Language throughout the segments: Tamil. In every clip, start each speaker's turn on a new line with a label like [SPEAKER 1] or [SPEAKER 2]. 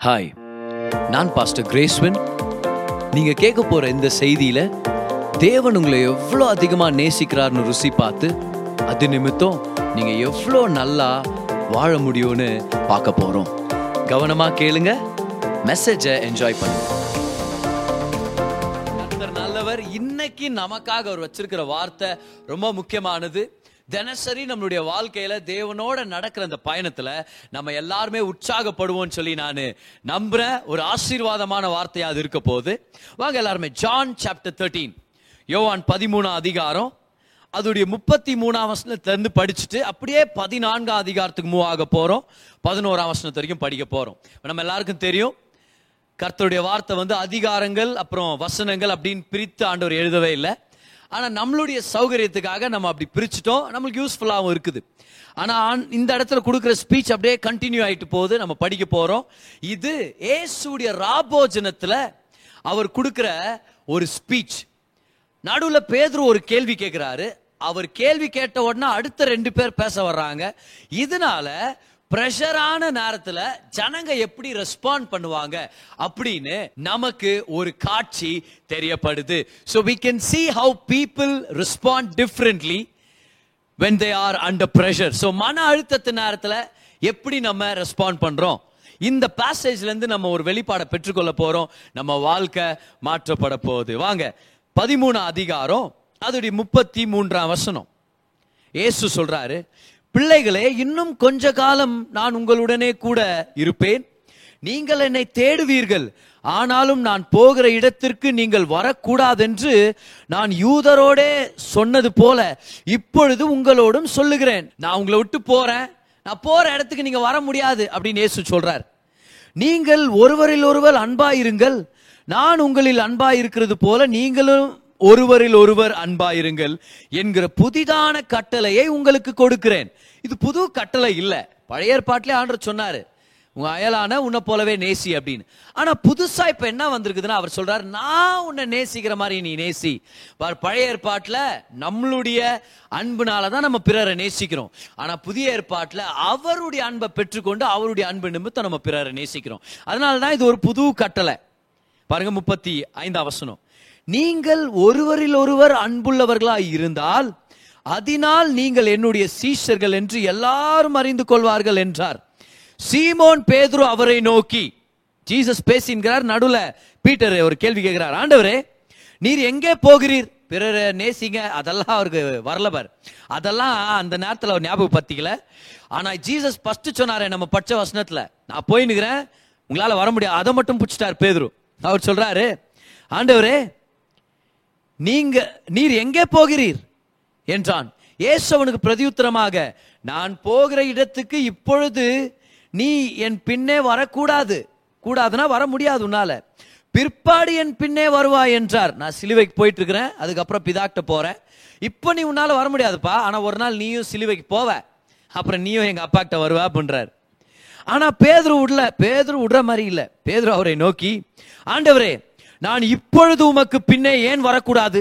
[SPEAKER 1] ஹாய் நான் பாஸ்டர் கிரேஸ்வன் நீங்க கேட்க போற இந்த செய்தியில தேவன் உங்களை எவ்வளோ அதிகமா நேசிக்கிறார்னு ருசி பார்த்து அது நிமித்தம் நீங்க எவ்வளோ நல்லா வாழ முடியும்னு பார்க்க போறோம். கவனமா கேளுங்க மெசேஜை என்ஜாய் பண்ணுங்க. நல்லவர் இன்னைக்கு நமக்காக அவர் வச்சிருக்கிற வார்த்தை ரொம்ப முக்கியமானது. தினசரி நம்மளுடைய வாழ்க்கையில தேவனோட நடக்கிற அந்த பயணத்துல நம்ம எல்லாருமே உற்சாகப்படுவோம்னு சொல்லி நான் நம்புறேன் ஒரு ஆசீர்வாதமான வார்த்தையா அது இருக்க போகுது. வாங்க எல்லாருமே ஜான் சாப்டர் தேர்ட்டீன் யோவான் பதிமூணாம் அதிகாரம் அதோடைய முப்பத்தி மூணாம் வசனத்திலேருந்து படிச்சுட்டு அப்படியே பதினான்காம் அதிகாரத்துக்கு மூவ் ஆக போகிறோம் பதினோராம் வசனத்து வரைக்கும் படிக்க போகிறோம் நம்ம எல்லாருக்கும் தெரியும் கர்த்தருடைய வார்த்தை வந்து அதிகாரங்கள் அப்புறம் வசனங்கள் அப்படின்னு பிரித்து ஆண்டவர் எழுதவே இல்லை. ஆனால் நம்மளுடைய சௌகரியத்துக்காக நம்ம அப்படி பிரிச்சுட்டோம். நம்மளுக்கு யூஸ்ஃபுல்லாகவும் இருக்குது. ஆனால் ஆன்- இந்த இடத்துல கொடுக்குற ஸ்பீச் அப்படியே கண்டினியூ ஆகிட்டு போகுது. நம்ம படிக்க போகிறோம் இது ஏசுடைய ராபோஜனத்தில் அவர் கொடுக்குற ஒரு ஸ்பீச் நடுவில் பேதர் ஒரு கேள்வி கேட்குறாரு அவர் கேள்வி கேட்ட உடனே அடுத்த ரெண்டு பேர் பேச வர்றாங்க. இதனால பிரஷரான நேரத்துல ஜனங்க எப்படி ரெஸ்பாண்ட் பண்ணுவாங்க அப்படின்னு நமக்கு ஒரு காட்சி தெரியப்படுது. So we can see how people respond differently when they are under pressure so மன அழுத்தத்து நேரத்தில் எப்படி நம்ம ரெஸ்பாண்ட் பண்ணுறோம் இந்த பேசேஜ்லேருந்து நம்ம ஒரு வெளிப்பாடை பெற்றுக்கொள்ள போகிறோம் நம்ம வாழ்க்கை மாற்றப்பட போகுது. வாங்க பதிமூணு அதிகாரம் அதோடைய முப்பத்தி மூன்றாம் வசனம். ஏசு சொல்கிறாரு பிள்ளைகளே இன்னும் கொஞ்ச காலம் நான் உங்களுடனே கூட இருப்பேன். நீங்கள் என்னை தேடுவீர்கள். ஆனாலும் நான் போகிற இடத்திற்கு நீங்கள் வரக்கூடாதென்று நான் யூதரோடே சொன்னது போல இப்பொழுது உங்களோடும் சொல்லுகிறேன். நான் உங்களை விட்டு போறேன். நான் போற இடத்துக்கு நீங்க வர முடியாது அப்படின்னு இயேசு சொல்றார். நீங்கள் ஒருவரில் ஒருவர் அன்பாயிருங்கள். நான் உங்களில் அன்பாயிருக்கிறது போல நீங்களும் ஒருவரில் ஒருவர் அன்பாயிருங்கள் என்கிற புதிதான கட்டளையை உங்களுக்கு கொடுக்கிறேன். இது புது கட்டளை இல்ல. பழைய ஏற்பாட்டிலே ஆண்டர் சொன்னாரு. உங்க அயலான உன்னை போலவே நேசி அப்படின்னு. ஆனா புதுசா இப்ப என்ன வந்திருக்குதுன்னா அவர் சொல்றாரு நான் உன்னை நேசிக்கிற மாதிரி நீ நேசி. பார், பழைய ஏற்பாட்டுல நம்மளுடைய அன்புனாலதான் நம்ம பிறரை நேசிக்கிறோம். ஆனா புதிய ஏற்பாட்டுல அவருடைய அன்பை பெற்றுக்கொண்டு அவருடைய அன்பு நிமித்தம் நம்ம பிறரை நேசிக்கிறோம். அதனால தான் இது ஒரு புது கட்டளை. பாருங்க முப்பத்தி ஐந்தாம் வசனம். நீங்கள் ஒருவரில் ஒருவர் அன்புள்ளவர்களாய் இருந்தால் அதனால் நீங்கள் என்னுடைய சீஷர்கள் என்று எல்லாரும் அறிந்து கொள்வார்கள் என்றார். சீமோன் பேதுரு அவரை நோக்கி ஜீசஸ் பேசின்கிறார் நடுவில் பீட்டர் ஒரு கேள்வி கேட்கிறார் ஆண்டவரே நீர் எங்கே போகிறீர்? பிறரை நேசிங்க. அதெல்லாம் அவருக்கு வரலவர் அதெல்லாம் அந்த நேரத்தில் அவர் ஞாபகப்படுத்திக்கல. ஆனால் ஜீசஸ் ஃபர்ஸ்ட் சொன்னாரே நம்ம பச்சை வசனத்தில் நான் போயின்னுக்கிறேன் உங்களால் வர முடியாது. அதை மட்டும் பிடிச்சிட்டார் பேதுரு. அவர் சொல்கிறாரு ஆண்டவரே நீங்க நீர் எங்கே போகிறீர்? என்றான். இயேசு அவனுக்கு பிரதியுத்தரமாக நான் போகிற இடத்துக்கு இப்பொழுது நீ என் பின்னே வரக்கூடாது. கூடாதுன்னா வர முடியாது உன்னால. பிற்பாடு என் பின்னே வருவாய் என்றார். நான் சிலுவைக்கு போயிட்டு இருக்கிறேன் அதுக்கப்புறம் பிதாக்கிட்ட போறேன். இப்போ நீ உன்னால வர முடியாதுப்பா ஆனா ஒரு நாள் நீயும் சிலுவைக்கு போவ. அப்புறம் நீயும் எங்க அப்பா கிட்ட வருவா அப்படின்றார். ஆனா பேதுரு விடல பேதுரு விடுற மாதிரி இல்லை. பேதுரு அவரை நோக்கி ஆண்டவரே நான் இப்பொழுது உமக்கு பின்னே ஏன் வரக்கூடாது?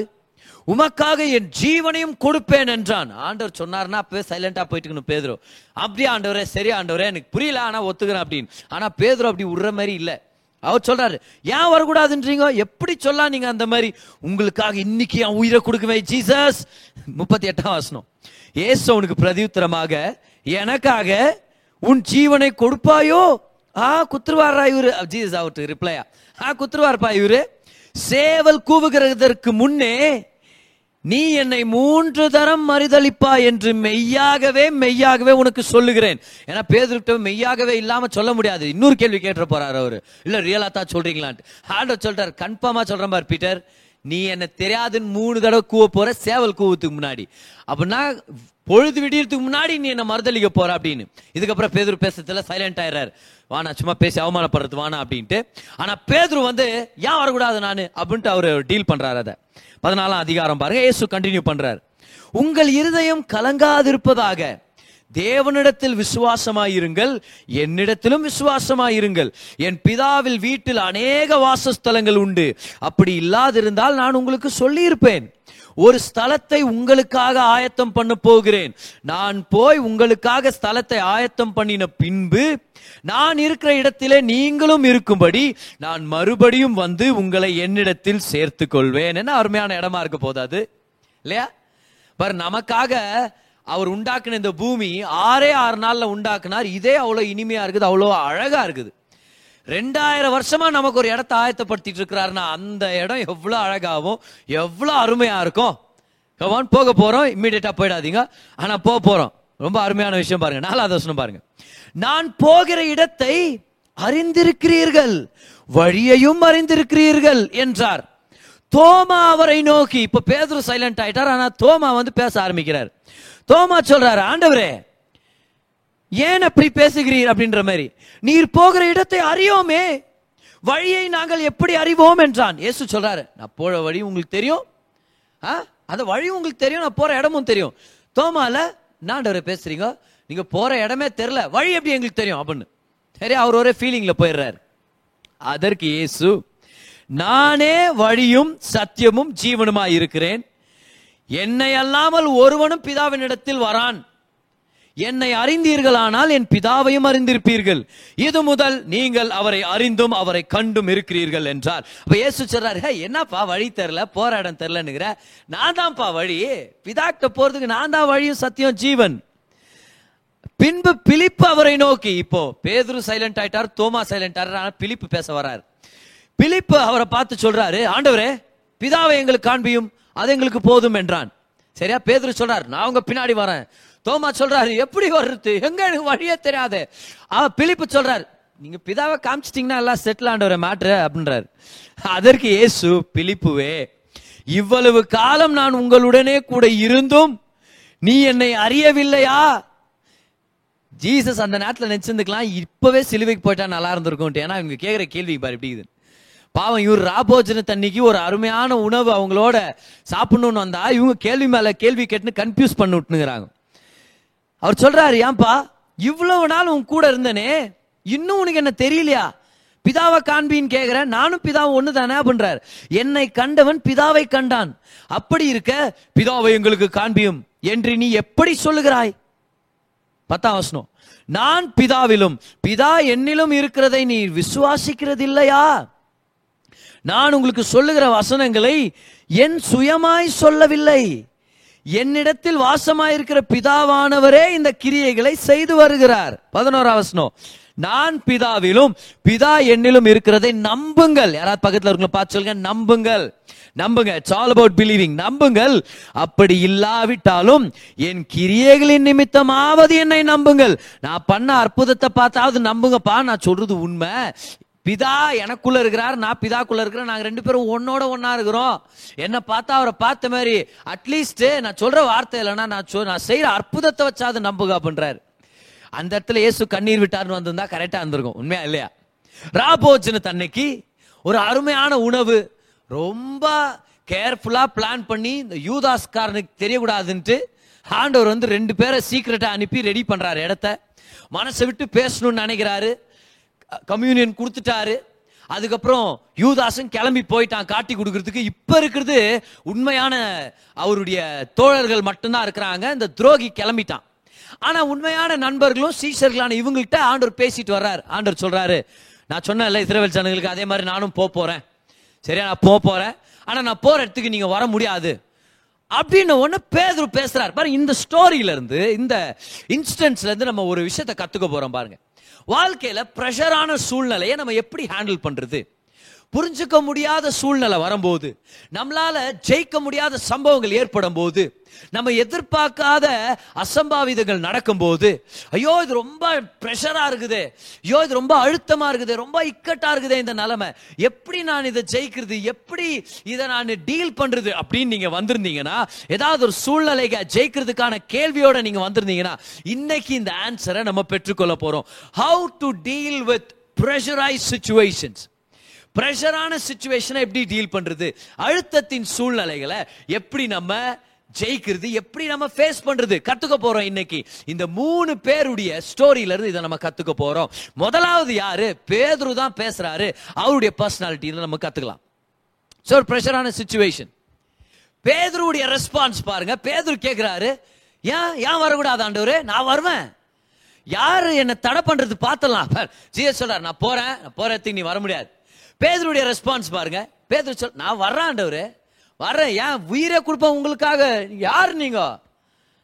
[SPEAKER 1] உமக்காக என் ஜீவனையும் கொடுப்பேன் என்றான். ஆண்டவர் சொன்னார்னா அப்பவே சைலண்டா போயிட்டு இருக்கணும் அப்படியே ஆண்டவரே சரி ஆண்டவரே எனக்கு புரியல ஆனா ஒத்துக்கிறேன் அப்படின்னு. ஆனா பேதுரு அப்படி விடுற மாதிரி இல்ல. அவர் சொல்றாரு ஏன் வரக்கூடாதுன்றீங்க? எப்படி சொல்லலாம் நீங்க அந்த மாதிரி? உங்களுக்காக இன்னைக்கு என் உயிரை கொடுக்குவேன் ஜீசஸ். முப்பத்தி எட்டாம் வசனம். ஏசு அவனுக்கு பிரதியுத்தரமாக எனக்காக உன் ஜீவனை கொடுப்பாயோ? ஆ குத்துருவாரா இவரு. ஜீசஸ் அவர்கிட்ட ரிப்ளையா ஆ. குத்துருவார்ப்பா இவரு. சேவல் கூவுகிறதற்கு முன்னே நீ என்னை மூன்று தரம் மறுதளிப்பா என்று மெய்யாகவே மெய்யாகவே உனக்கு சொல்லுகிறேன். ஏன்னா பேதுருக்கிட்ட மெய்யாகவே இல்லாம சொல்ல முடியாது. இன்னொரு கேள்வி கேட்டு போறாரு அவரு. இல்ல ரியலா தான் சொல்றீங்களான்ட்டு. ஆண்டவர் சொல்றாரு கன்ஃபார்மா சொல்றேன் பார் பீட்டர். நீ என்ன தெரியாதுன்னு மூணு தடவை கூவ போற சேவல் கூவத்துக்கு முன்னாடி. அப்படின்னா பொழுது விடியறதுக்கு முன்னாடி நீ என்ன மறுதளிக்க போற அப்படின்னு. இதுக்கப்புறம் பேதுரு பேசுறதுல சைலண்ட் ஆயிடுறாரு. வானா சும்மா பேசி அவமானப்படுறது வானா அப்படின்ட்டு. ஆனா பேதுரு வந்து ஏன் வரக்கூடாது நான்? அப்படின்ட்டு அவர் டீல் பண்றாரு அதை. பதினாலாம் அதிகாரம் பாருங்க இயேசு கண்டினியூ பண்றாரு. உங்கள் இருதயம் கலங்காதிருப்பதாக தேவனிடத்தில் விசுவாசமாயிருங்கள் என்னிடத்திலும் விசுவாசமாயிருங்கள். என் பிதாவில் வீட்டில் அநேக வாசஸ்தலங்கள் உண்டு. அப்படி இல்லாதிருந்தால் நான் உங்களுக்கு சொல்லியிருப்பேன். ஒரு ஸ்தலத்தை உங்களுக்காக ஆயத்தம் பண்ண போகிறேன். நான் போய் உங்களுக்காக ஸ்தலத்தை ஆயத்தம் பண்ணின பின்பு நான் இருக்கிற இடத்திலே நீங்களும் இருக்கும்படி நான் மறுபடியும் வந்து உங்களை என்னிடத்தில் சேர்த்து கொள்வேன் என்ன அருமையான இடமா இருக்க போதாது? இல்லையா? பர் நமக்காக அவர் உண்டாக்குன இந்த பூமி ஆறே ஆறு நாள்ல உண்டாக்குனார். இதே அவ்வளவு இனிமையா இருக்குது அவ்வளோ அழகா இருக்குது. ரெண்டாயிரம் வருஷமா நமக்கு ஒரு இடத்த ஆயத்தப்படுத்திட்டு இருக்கிறாருன்னா அந்த இடம் எவ்வளோ அழகாகவும் எவ்வளோ அருமையா இருக்கும். கவான் போக போறோம் இம்மிடியட்டா போயிடாதீங்க. ஆனா போக போறோம். ரொம்ப அருமையான விஷயம் பாருங்க. நாலாவது வசனம் பாருங்க. நான் போகிற இடத்தை அறிந்திருக்கிறீர்கள் வழியையும் அறிந்திருக்கிறீர்கள் என்றார். தோமா அவரை நோக்கி இப்ப பேதுரு சைலண்ட் ஆயிட்டார் ஆனா தோமா வந்து பேச ஆரம்பிக்கிறார். தோமா சொல்றாரு ஆண்டவரே ஏன் அப்படி பேசுகிறீர்? அப்படின்ற மாதிரி. நீர் போகிற இடத்தை அறியோமே வழியை நாங்கள் எப்படி அறிவோம்? என்றான். இயேசு சொல்றாரு நான் போற வழி உங்களுக்கு தெரியும். ஆ அந்த வழி உங்களுக்கு தெரியும் நான் போற இடமும் தெரியும். தோமால நாண்டவரை பேசுறீங்க? நீங்க போற இடமே தெரியல வழி எப்படி எங்களுக்கு தெரியும்? அப்படின்னு. சரி அவர் ஒரே ஃபீலிங்ல போயிடுறாரு. அதற்கு இயேசு நானே வழியும் சத்தியமும் ஜீவனுமாய் இருக்கிறேன் என்னை அல்லாமல் ஒருவனும் பிதாவினிடத்தில் வரான். என்னை அறிந்தீர்களானால் என் பிதாவையும் அறிந்திருப்பீர்கள். இது முதல் நீங்கள் அவரை அறிந்தும் அவரை கண்டும் இருக்கிறீர்கள் என்றார். அப்ப ஏசு சொல்றாரு என்னப்பா வழி தெரில போற இடம் தெரிலனுங்கிற நான் தான்ப்பா வழி. பிதாக்கிட்ட போறதுக்கு நான் தான் வழியும் சத்தியம் ஜீவன். பின்பு பிலிப்பு அவரை நோக்கி இப்போ பேதுரு சைலண்ட் ஆயிட்டார் தோமா சைலண்ட் ஆயிட்டார். பிலிப்பு பேச வரார். பிலிப்பு அவரை பார்த்து சொல்றாரு ஆண்டவரே பிதாவை எங்களுக்கு காண்பியும். அது எங்களுக்கு போதும் என்றான். சரியா? பேதுரு சொல்றார் நான் உங்க பின்னாடி வரேன். தோமா சொல்றாரு எப்படி வர்றது எங்க எனக்கு வழியே தெரியாது. ஆ பிலிப்பு சொல்றாரு நீங்க பிதாவை காமிச்சிட்டீங்கன்னா எல்லாம் செட்டில் ஆண்டவரை மேட்ரு அப்படின்றாரு. அதற்கு ஏசு பிலிப்புவே இவ்வளவு காலம் நான் உங்களுடனே கூட இருந்தும் நீ என்னை அறியவில்லையா? ஜீசஸ் அந்த நேரத்தில் நினைச்சிருந்துக்கலாம் இப்பவே சிலுவைக்கு போயிட்டா நல்லா இருந்திருக்கும் ஏன்னா இவங்க கேட்குற கேள்வி பாரு எப்படி பாவம் இவர் ராபோஜன தண்ணிக்கு ஒரு அருமையான உணவு அவங்களோட சாப்பிடணும்னு வந்தா இவங்க கேள்வி மேல கேள்வி கேட்டுன்னு கன்ஃபியூஸ் பண்ணி அவர் சொல்றாரு ஏன்பா இவ்வளவு நாள் உன் கூட இருந்தனே இன்னும் உனக்கு என்ன தெரியலையா? பிதாவை காண்பின்னு கேக்குறேன் நானும் பிதாவும் ஒண்ணு தானே அப்படின்றார். என்னை கண்டவன் பிதாவை கண்டான். அப்படி இருக்க பிதாவை எங்களுக்கு காண்பியும் என்று நீ எப்படி சொல்லுகிறாய்? பத்தாம் வசனம். நான் பிதாவிலும் பிதா என்னிலும் இருக்கிறதை நீ விசுவாசிக்கிறது இல்லையா நான் உங்களுக்கு சொல்லுகிற வசனங்களை என் சுயமாய் சொல்லவில்லை. என்னிடத்தில் வாசமாயிருக்கிற பிதாவானவரே இந்த கிரியைகளை செய்து வருகிறார். பதினோராம் வசனம். நான் பிதாவிலும் பிதா என்னிலும் இருக்கிறதை நம்புங்கள். யாராவது பக்கத்தில் இருக்கல பார்த்து சொல்லுங்க நம்புங்கள். நம்புங்க. இட்ஸ் ஆல் அபவுட் பிலீவிங் நம்புங்கள். அப்படி இல்லாவிட்டாலும் என் கிரியைகளின் நிமித்தமாவது என்னை நம்புங்கள். நான் பண்ண அற்புதத்தை பார்த்தாவது நம்புங்கப்பா. நான் சொல்றது உண்மை. பிதா எனக்குள்ள இருக்கிறார் நான் பிதாக்குள்ள இருக்கிறேன் நாங்க ரெண்டு பேரும் ஒன்னோட ஒன்னா இருக்கிறோம். என்ன பார்த்தா அவரை பார்த்த மாதிரி அட்லீஸ்ட் நான் சொல்ற வார்த்தை இல்லைன்னா நான் நான் செய்யற அற்புதத்தை வச்சாது நம்புக அப்படின்றாரு அந்த இடத்துல இயேசு கண்ணீர் விட்டார்னு வந்திருந்தா கரெக்டா இருந்திருக்கும். உண்மையா இல்லையா? ராபோஜன தன்னைக்கு ஒரு அருமையான உணவு ரொம்ப கேர்ஃபுல்லா பிளான் பண்ணி இந்த யூதாஸ்காரனுக்கு தெரியக்கூடாதுன்ட்டு ஆண்டவர் வந்து ரெண்டு பேரை சீக்கிரட்டா அனுப்பி ரெடி பண்றாரு இடத்த. மனசை விட்டு பேசணும்னு நினைக்கிறாரு. கம்யூனியன் கொடுத்துட்டாரு. அதுக்கப்புறம் யூதாசும் கிளம்பி போயிட்டான் காட்டி கொடுக்கறதுக்கு. இப்ப இருக்கிறது உண்மையான அவருடைய தோழர்கள் மட்டும்தான் இருக்கிறாங்க. இந்த துரோகி கிளம்பிட்டான். ஆனா உண்மையான நண்பர்களும் சீசர்களான இவங்கள்ட்ட ஆண்டவர் பேசிட்டு வர்றாரு. ஆண்டவர் சொல்றாரு நான் சொன்னேன்ல இஸ்ரேல் ஜனங்களுக்கு அதே மாதிரி நானும் போக போறேன். சரியா நான் போக போறேன். ஆனா நான் போற இடத்துக்கு நீங்க வர முடியாது. அப்படின்னு ஒன்று பேதர் பேசுறாரு. பாருங்க இந்த ஸ்டோரியில இருந்து இந்த இன்ஸ்டன்ஸ்ல இருந்து நம்ம ஒரு விஷயத்தை கத்துக்க போறோம் பாருங்க. வாழ்க்கையில ப்ரெஷரான சூழ்நிலையை நம்ம எப்படி ஹேண்டில் பண்றது? புரிஞ்சுக்க முடியாத சூழ்நிலை வரும்போது நம்மளால ஜெயிக்க முடியாத சம்பவங்கள் ஏற்படும் போது நம்ம எதிர்பார்க்காத அசம்பாவிதங்கள் நடக்கும்போது ஐயோ இது ரொம்ப ப்ரெஷரா இருக்குது ஐயோ இது ரொம்ப அழுத்தமா இருக்குது ரொம்ப இக்கட்டா இருக்குது இந்த நிலைமை. எப்படி நான் இதை ஜெயிக்கிறது? எப்படி இதை நான் டீல் பண்றது? அப்படின்னு நீங்க வந்திருந்தீங்கன்னா ஏதாவது ஒரு சூழ்நிலைக ஜெயிக்கிறதுக்கான கேள்வியோட நீங்க வந்திருந்தீங்கன்னா இன்னைக்கு இந்த ஆன்சரை நம்ம பெற்றுக்கொள்ள போறோம். How to deal with pressurise situations ப்ரெஷரான சுச்சுவேஷனை எப்படி டீல் பண்ணுறது அழுத்தத்தின் சூழ்நிலைகளை எப்படி நம்ம ஜெயிக்கிறது? எப்படி நம்ம ஃபேஸ் பண்றது? கத்துக்க போறோம் இன்னைக்கு. இந்த மூணு பேருடைய ஸ்டோரியில இருந்து இதை நம்ம கத்துக்க போறோம். முதலாவது யாரு? பேதுரு தான் பேசுறாரு. அவருடைய பர்சனாலிட்டியில நம்ம கத்துக்கலாம். ஸோ ஒரு ப்ரெஷரான சுச்சுவேஷன் பேதுருடைய ரெஸ்பான்ஸ் பாருங்க. பேதுரு கேட்கிறாரு ஏன்? ஏன் வரக்கூடாது ஆண்டவரே? நான் வருவேன். யாரு என்ன தடை பண்றது பார்த்தலாம் ஜிஎஸ் சொல்றாரு நான் போறேன். நான் போறதுக்கு நீ வர முடியாது. பேதருடைய ரெஸ்பான்ஸ் பாருங்க. பேதர் சொல் நான் வர்றாண்டவர் வர்றேன். ஏன் உயிரை கொடுப்பேன் உங்களுக்காக? யார் நீங்க?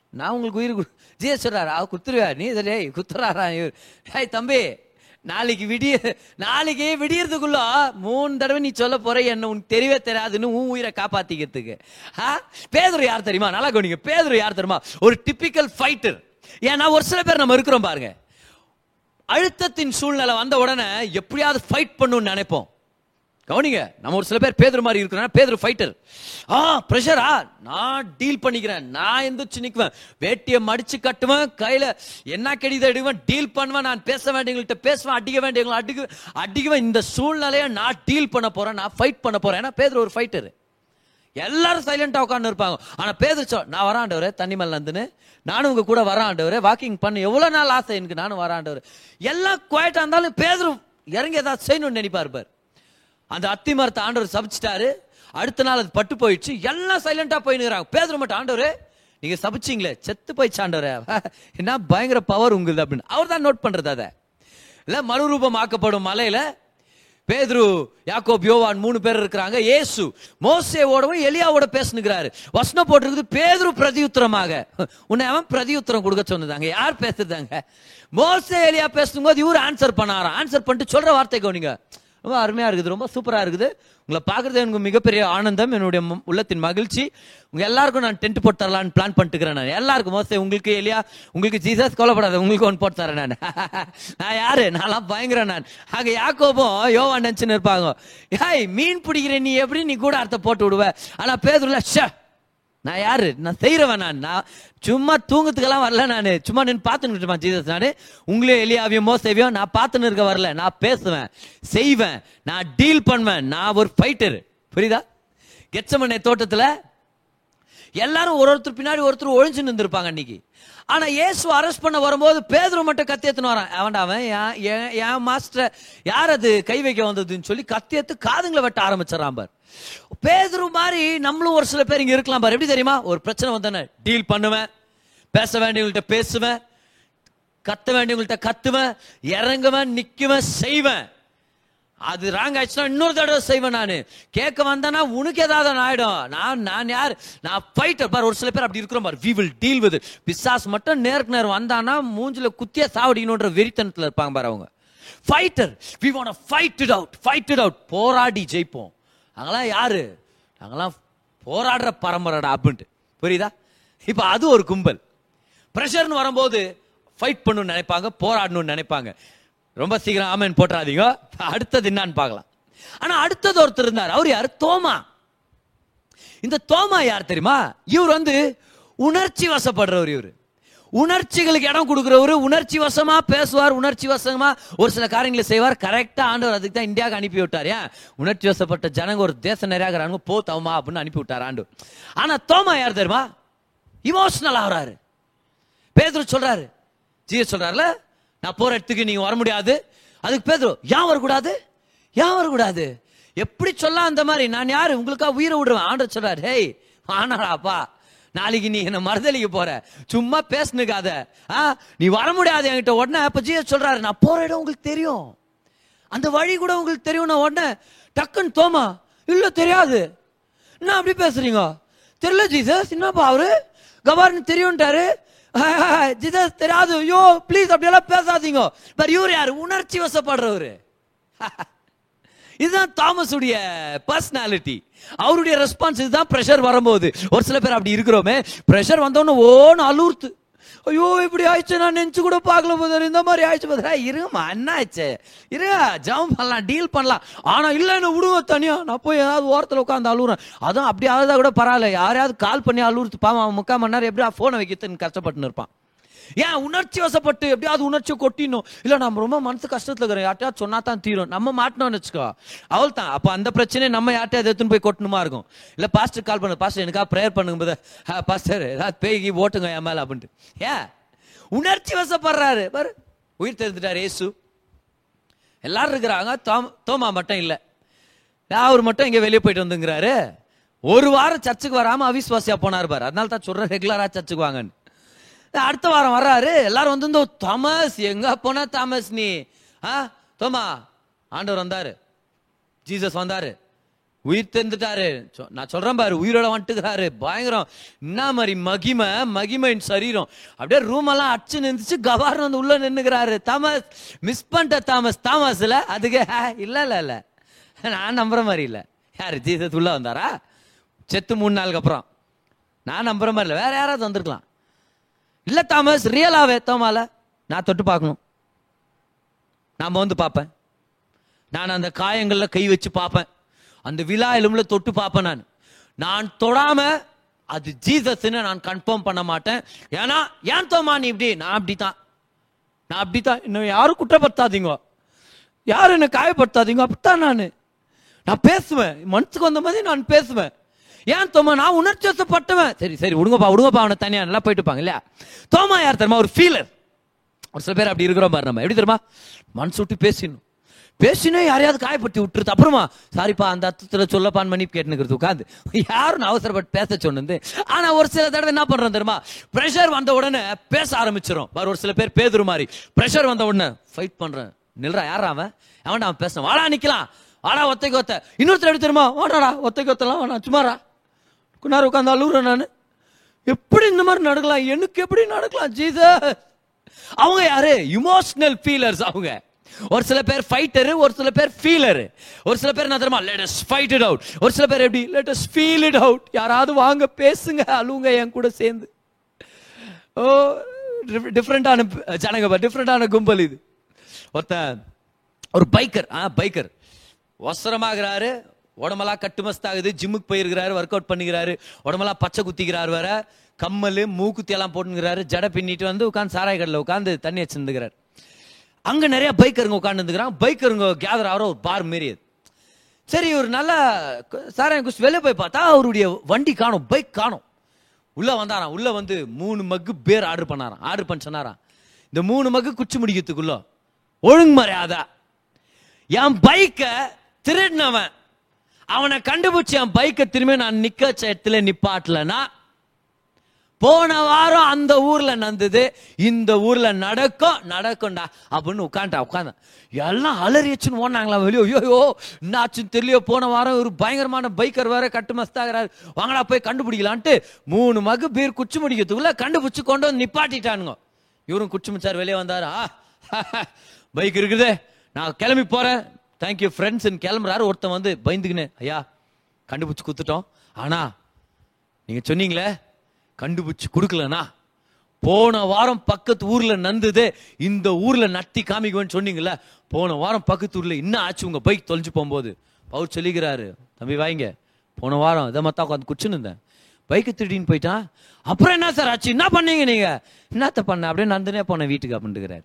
[SPEAKER 1] நான் உங்களுக்கு உயிர் கொடு சொல்றாரு அவ குத்துருவா நீ இதிலே குத்துறாரா? இவர் ஹாய் தம்பி நாளைக்கு விடிய நாளைக்கு விடியறதுக்குள்ள மூணு தடவை நீ சொல்ல போற என்ன உனக்கு தெரியவே தெரியாதுன்னு உன் உயிரை காப்பாத்திக்கிறதுக்கு. ஆ? பேதர் யார் தெரியுமா? நல்லா கவனிங்க. பேதர் யார் தெரியுமா? ஒரு டிப்பிக்கல் ஃபைட்டர் ஏன்னா ஒரு சில பேர் நம்ம இருக்கிறோம் பாருங்க. அழுத்தத்தின் சூழ்நிலை வந்த உடனே எப்படியாவது ஃபைட் பண்ணணும்னு நினைப்போம். கவனிங்க நம்ம ஒரு சில பேர் பேதர் மாதிரி இருக்கிறோம் பேதர் ஃபைட்டர் ஆ ப்ரெஷரா நான் டீல் பண்ணிக்கிறேன். நான் எந்திரிச்சு நிற்குவேன் வேட்டியை மடிச்சு கட்டுவேன் கையில் என்ன கெடிதை எடுவேன் டீல் பண்ணுவேன். நான் பேச வேண்டியவங்கள்ட்ட பேசுவேன் அடிக்க வேண்டியவங்களை அடிக்க அடிக்குவேன். இந்த சூழ்நிலையை நான் டீல் பண்ண போகிறேன் நான் ஃபைட் பண்ண போகிறேன் ஏன்னா பேதர் ஒரு ஃபைட்டர் எல்லாரும் சைலண்டாக உட்காந்து இருப்பாங்க. ஆனால் பேதுரு நான் வராண்டவரே தண்ணி மேல நந்துன்னு. நானும் உங்க கூட வராண்டவரே வாக்கிங் பண்ண. எவ்வளோ நாள் ஆசை எனக்கு நானும் வராண்டவர் எல்லாம் குவாய்ட்டாக இருந்தாலும் பேதரும் இறங்கி ஏதாவது செய்யணும்னு நினைப்பார் பாரு. அந்த அத்தி மரத்தை ஆண்டவர் சபிச்சிட்டாரு. அடுத்த நாள் அது பட்டு போயிடுச்சு. எல்லாம் சைலண்டா போயினுறாங்க பேதுரு மட்டும் ஆண்டவரே நீங்க சபிச்சீங்களே செத்து போயிடுச்சு ஆண்டவரே. என்ன பயங்கர பவர் உங்களுது அப்படின்னு. அவர் தான் நோட் பண்றது அதை. இல்ல மறுரூபம் ஆக்கப்படும் மலையில பேதுரு யாக்கோப் யோவான் மூணு பேர் இருக்கிறாங்க. ஏசு மோசேவோடவும் எலியாவோட பேசுனுகிறாரு வசனம் போட்டிருக்குது பேதுரு பிரதியுத்தரமாக. உன்னை அவன் பிரதியுத்தரம் கொடுக்க சொன்னதாங்க. யார் பேசுறதாங்க? மோசே எலியா பேசும்போது இவர் ஆன்சர் பண்ணாராம். ஆன்சர் பண்ணிட்டு சொல்ற வார்த்தை கவனிங்க. ரொம்ப அருமையாக இருக்குது ரொம்ப சூப்பராக இருக்குது. உங்களை பார்க்கறது எனக்கு மிகப்பெரிய ஆனந்தம் என்னுடைய உள்ளத்தின் மகிழ்ச்சி. உங்கள் எல்லாருக்கும் நான் டென்ட் போட்டு தரலான்னு பிளான் பண்ணிட்டுக்கிறேன் நான். எல்லாருக்கும் மோஸ்ட் உங்களுக்கு எலியா உங்களுக்கு ஜீசஸ் கொல்லப்படாத உங்களுக்கு ஒன்று போட்டு தரேன் நான். நான் யாரு? நான்லாம் பயங்கர நான். ஆக யாக்கோபம் யோவா நினச்சின்னு இருப்பாங்க. ஏய் மீன் பிடிக்கிற நீ எப்படி நீ கூட அர்த்தம் போட்டு விடுவ? ஆனால் பேதுல ஷே நான் யாரு? நான் செய்கிறவன் நான். நான் சும்மா தூங்கத்துக்கெல்லாம் வரல நான். சும்மா நின்று பார்த்துன்னு இருப்பேன் ஜீசஸ் நான்? உங்களே எலியாவையும் செய்வியோ நான் பார்த்துன்னு இருக்க வரல. நான் பேசுவேன் செய்வேன் நான் டீல் பண்ணுவேன். நான் ஒரு ஃபைட்டர் புரியுதா? கெச்சமனை தோட்டத்தில் எல்லாரும் ஒரு ஒருத்தர் பின்னாடி ஒருத்தர் ஒழிஞ்சு நின்றுருப்பாங்க அன்னைக்கு. ஆனா இயேசு அரெஸ்ட் பண்ண வரும்போது பேதுரு மட்டும் கத்தி எடுத்துன்னு வரான். அவன்டா அவன்? என்- என் என் மாஸ்டர் யார் அது? கை வைக்க வந்ததுன்னு சொல்லி கத்தி காதுங்களை வெட்ட ஆரம்பிச்சிடறான் பார். பேதுரு மாதிரி நம்மளும் ஒரு சில பேர் இங்க இருக்கலாம் பார். எப்படி தெரியுமா? ஒரு பிரச்சனை வந்தானே. டீல் பண்ணுவேன் பேச வேண்டியவங்கள்ட்ட பேசுவேன் கத்த வேண்டியவங்கள்ட்ட கத்துவேன் இறங்குவேன் நிற்குவேன் செய்வேன். அது ராங் ஆயிடுச்சுன்னா இன்னொரு தடவை செய்வேன் நான். கேட்க வந்தேன்னா உனக்கு ஏதாவது ஆயிடும். நான் நான் யார்? நான் ஃபைட்டர் பார் ஒரு சில பேர் அப்படி இருக்கிறோம் பார். வி வில் டீல் வித் பிசாஸ் மட்டும் நேருக்கு நேரம் வந்தானா மூஞ்சில குத்திய சாவடிக்கணுன்ற வெறித்தனத்தில் இருப்பாங்க பாரு அவங்க. Fighter we want fight it out fight it out போராடி ஜெயிப்போம். நாங்களாம் யாரு? நாங்களாம் போராடுற பரம்பரைடா அப்படின்ட்டு. புரியுதா? இப்போ அது ஒரு கும்பல். ப்ரெஷர்னு வரும்போது ஃபைட் பண்ணணும்னு நினைப்பாங்க போராடணும்னு நினைப்பாங்க. ரொம்ப சீக்கிரம் ஆமேன் போட்டுறாதீங்க. அடுத்தது என்னன்னு பார்க்கலாம். ஆனா அடுத்தது ஒருத்தர் இருந்தார். அவர் யார்? தோமா. இந்த தோமா யார் தெரியுமா? இவர் வந்து உணர்ச்சி வசப்படுறவர் இவர். உணர்ச்சிகளுக்கு இடம் கொடுக்குறவர் உணர்ச்சி வசமா பேசுவார் உணர்ச்சி வசமா ஒரு சில காரியங்களை செய்வார். கரெக்டா ஆண்டவர் அதுக்கு தான் இந்தியாவுக்கு அனுப்பி விட்டார். ஏன்? உணர்ச்சி வசப்பட்ட ஜனங்க ஒரு தேசம் நிறையாகிறாங்க போ தவமா அப்படின்னு அனுப்பி விட்டார் ஆண்டு ஆனா தோமா யார் தெரியுமா? இமோஷனல் ஆகிறாரு. பேதர் சொல்றாரு. ஜீசஸ் சொல்றாருல? நான் போற இடத்துக்கு நீங்கள் வர முடியாது. அதுக்கு பேதுரு ஏன் வரக்கூடாது? ஏன் வரக்கூடாது? எப்படி சொல்லலாம் அந்த மாதிரி? நான் யார்? உங்களுக்கா உயிரை விடுவேன் ஆண்டர் சொல்றாரு ஹேய் ஆனாடாப்பா நாளைக்கு நீ என்ன மறுதளிக்க போற? சும்மா பேசுனுக்காத. ஆ நீ வர முடியாது என்கிட்ட. உடனே அப்ப ஜீசஸ் சொல்றாரு நான் போற இடம் உங்களுக்கு தெரியும். அந்த வழி கூட உங்களுக்கு தெரியும் உடனே டக்குன்னு தோமா இல்ல தெரியாது. என்ன அப்படி பேசுறீங்க? தெரியல ஜீசஸ் என்னப்பா அவரு? கவர்னு தெரியும்ட்டாரு. ஜீசஸ் தெரியாது. ஐயோ ப்ளீஸ் அப்படியெல்லாம் பேசாதீங்க. பட் இவர் யார்? உணர்ச்சி வசப்படுறவர். இதுதான் தாமஸ் உடைய பர்சனாலிட்டி அவருடைய ரெஸ்பான்ஸ் இதுதான் ப்ரெஷர் வரும்போது. ஒரு சில பேர் அப்படி இருக்கிறோமே. ப்ரெஷர் வந்தோன்னு ஓன்னு அலுர்த்து. ஐயோ இப்படி ஆயிடுச்சு நான் நினச்சி கூட பார்க்கல போதும் இந்த மாதிரி ஆயிடுச்சு போதுரா இருமா என்ன ஆச்சு? இரு ஜம் பண்ணலாம் டீல் பண்ணலாம். ஆனால் இல்லை என்ன விடுவ தனியாக நான் போய் ஏதாவது ஓரத்தில் உட்காந்து அழுகுறேன் அதுவும் அப்படி அழுதா கூட பரவாயில்ல. யாரையாவது கால் பண்ணி அழுகுறது பாவம் அவன் முக்கால் மணி நேரம் எப்படி ஃபோனை வைக்கிறதுன்னு கஷ்டப்பட்டுன்னு இருப்பான். ஏன் உணர்ச்சி வசப்பட்டு எப்படியாவது உணர்ச்சி கொட்டிடணும்? இல்லை நம்ம ரொம்ப மனசு கஷ்டத்தில் இருக்கிறோம். யார்ட்டையாவது சொன்னா தான் தீரும். நம்ம மாட்டினோம்னு வச்சுக்கோ. அவள் தான். அப்போ அந்த பிரச்சனை நம்ம யார்ட்டையாவது எடுத்துன்னு போய் கொட்டணுமா இருக்கும்? இல்லை பாஸ்டர் கால் பண்ணு. பாஸ்டர் எனக்காக ப்ரேயர் பண்ணுங்க பாஸ்டர் ஏதாவது பேய்கி ஓட்டுங்க என் மேலே அப்படின்ட்டு. ஏன்? உணர்ச்சி வசப்படுறாரு. பாரு உயிர் தெரிஞ்சுட்டார் ஏசு எல்லாரும் இருக்கிறாங்க. தோம் தோமா மட்டும் இல்லை. அவர் மட்டும் இங்கே வெளியே போயிட்டு வந்துங்கிறாரு? ஒரு வாரம் சர்ச்சுக்கு வராமல் அவிஸ்வாசியாக போனார் பார். அதனால தான் சொல்கிற ரெகுலராக சர்ச்சுக்கு வாங்கன்னு. அடுத்த வாரம் வர்றாரு. எல்லாரும் வந்து இந்த தாமஸ் எங்க போனா தாமஸ் நீ? ஆ தோமா ஆண்டவர் வந்தாரு. ஜீசஸ் வந்தாரு. உயிர் தெரிந்துட்டாரு நான் சொல்றேன் பாரு உயிரோட வந்துட்டுக்கிறாரு. பயங்கரம். என்ன மாதிரி மகிமை மகிமையின் சரீரம். அப்படியே ரூம் எல்லாம் அடிச்சு நின்றுச்சு கவார் வந்து உள்ள நின்னுக்கிறாரு. தாமஸ் மிஸ் பண்ணிட்ட தாமஸ் தாமஸ்ல? அதுக்கு இல்ல இல்ல இல்ல. நான் நம்புற மாதிரி இல்ல. யாரு ஜீசஸ் உள்ள வந்தாரா? செத்து மூணு நாளுக்கு அப்புறம். நான் நம்புற மாதிரி இல்லை. வேற யாராவது வந்திருக்கலாம். இல்லை தாமஸ் ரியலாகவே தோமால நான் தொட்டு பார்க்கணும். நாம் வந்து பார்ப்பேன். நான் அந்த காயங்களில் கை வச்சு பார்ப்பேன். அந்த விழா எலும்புல தொட்டு பார்ப்பேன் நான். நான் தொடாம அது ஜீசஸ்ன்னு நான் கன்ஃபார்ம் பண்ண மாட்டேன். ஏன்னா ஏன் தோமா நீ இப்படி? நான் அப்படி தான் நான் அப்படி தான் இன்னும் யாரும் குற்றப்படுத்தாதீங்க. யாரும் என்னை காயப்படுத்தாதீங்க. அப்படித்தான் நான். நான் பேசுவேன். மனசுக்கு வந்த மாதிரி நான் பேசுவேன். ஏன் தோமா நான் உணர்ச்சி வசப்பட்டவன் சரி சரி விடுங்கப்பா விடுங்கப்பா அவனை தனியாக நல்லா போயிட்டு இருப்பாங்க இல்லையா? தோமா யார் தெரியுமா? ஒரு ஃபீலர் ஒரு சில பேர் அப்படி இருக்கிறோம் பாரு நம்ம. எப்படி தெரியுமா? மனசு விட்டு பேசிடணும். பேசினே யாரையாவது காயப்படுத்தி விட்டுருது அப்புறமா சாரிப்பா அந்த அர்த்தத்தில் சொல்லப்பான் மணி கேட்டுனுக்கிறது உட்காந்து யாரும் அவசரப்பட்டு பேச சொன்னது. ஆனால் ஒரு சில தடவை என்ன பண்ணுறோம் தெரியுமா? ப்ரெஷர் வந்த உடனே பேச ஆரம்பிச்சிடும் பாரு ஒரு சில பேர் பேதுரு மாதிரி. ப்ரெஷர் வந்த உடனே ஃபைட் பண்ணுறேன் நில்றா யாரா அவன்? அவன் அவன் பேசணும் வாடா நிற்கலாம் வாடா ஒத்தைக்கு ஒத்த. இன்னொருத்தர் எடுத்துருமா தெரியுமா? வாடாடா ஒத்தைக்கு ஒத்தலாம் வேணாம் சும்மாரா குன்னார் உட்காந்து அழுகுறேன் நான். எப்படி இந்த மாதிரி நடக்கலாம்? எனக்கு எப்படி நடக்கலாம்? ஜீத அவங்க யாரு? இமோஷனல் ஃபீலர்ஸ் அவங்க. ஒரு சில பேர் ஃபைட்டரு ஒரு சில பேர் ஃபீலரு ஒரு சில பேர் என்ன தெரியுமா? லெட் ஃபைட் இட் அவுட் ஒரு சில பேர் எப்படி? Let us feel it out யாராவது வாங்க பேசுங்க அழுவுங்க என் கூட சேர்ந்து. ஓ டிஃப்ரெண்டான ஜனங்க டிஃப்ரெண்டான கும்பல் இது. ஒருத்தன் ஒரு பைக்கர் ஆ பைக்கர் ஒசரமாகிறாரு உடம்பெல்லாம் கட்டுமஸ்தாகுது ஜிம்முக்கு போயிருக்கிறாரு ஒர்க் அவுட் பண்ணிக்கிறாரு உடம்பெல்லாம் பச்சை குத்திக்கிறாரு வேற கம்மல் மூக்குத்தி எல்லாம் போட்டுங்கிறாரு ஜடை பின்னிட்டு வந்து உட்காந்து சாராய் கடலில் உட்காந்து தண்ணி வச்சிருந்துக்கிறாரு அங்கே நிறைய பைக்கருங்க உட்காந்துருந்துக்கிறான் பைக்கருங்க கேதர் ஆகிற ஒரு பார் மாரி அது. சரி ஒரு நல்ல சாராயம் குடிச்சு வெளியே போய் பார்த்தா அவருடைய வண்டி காணும் பைக் காணும். உள்ளே வந்தாராம் உள்ளே வந்து மூணு மக்கு பேர் ஆர்டர் பண்ணாராம் ஆர்டர் பண்ண சொன்னாராம். இந்த மூணு மக்கு குச்சி முடிக்கிறதுக்குள்ள ஒழுங்கு மரியாதை. என் பைக்கை திருடினவன். அவனை கண்டுபிடிச்சி என் பைக்கை திரும்பி நான் நிக்க இடத்துல நிப்பாட்டலனா போன வாரம் அந்த ஊர்ல நடந்தது இந்த ஊர்ல நடக்கும் நடக்கும்டா அப்படின்னு உட்காந்துட்டா உட்காந்தான் எல்லாம் அலறிச்சுன்னு ஓடினாங்களா வெளியோ. ஐயோ என்னாச்சுன்னு தெரியலையோ போன வாரம் ஒரு பயங்கரமான பைக்கர் வேற கட்டு மஸ்தாகிறாரு. வாங்கடா போய் கண்டுபிடிக்கலான்ட்டு மூணு மகு பீர் குச்சி முடிக்கிறதுக்குள்ள கண்டுபிடிச்சு கொண்டு வந்து நிப்பாட்டிட்டானுங்க. இவரும் குச்சி மிச்சார் வெளியே வந்தாரா? பைக் இருக்குது நான் கிளம்பி போறேன். தேங்க்யூ ஃப்ரெண்ட்ஸ் கிளம்புறாரு. ஒருத்தன் வந்து பயந்துக்கினேன் ஐயா கண்டுபிடிச்சு கொடுத்துட்டோம். ஆனா நீங்க சொன்னீங்களே கண்டுபிடிச்சு கொடுக்கலண்ணா போன வாரம் பக்கத்து ஊர்ல நந்தது. இந்த ஊர்ல நட்டி காமிக்குவேன்னு சொன்னீங்கல்ல போன வாரம் பக்கத்து ஊர்ல என்ன ஆச்சு உங்க பைக் தொலைஞ்சு போகும்போது. பவுர் சொல்லிக்கிறாரு தம்பி வாங்க. போன வாரம் இதை மத்தா உட்காந்து குச்சுன்னு இருந்தேன். பைக்கு திருடின்னு போயிட்டான். அப்புறம் என்ன சார் ஆச்சு? என்ன பண்ணீங்க நீங்க? என்னத்த பண்ண? அப்படியே நந்தனே போனேன் வீட்டுக்கு அப்படின்ட்டுக்கிறாரு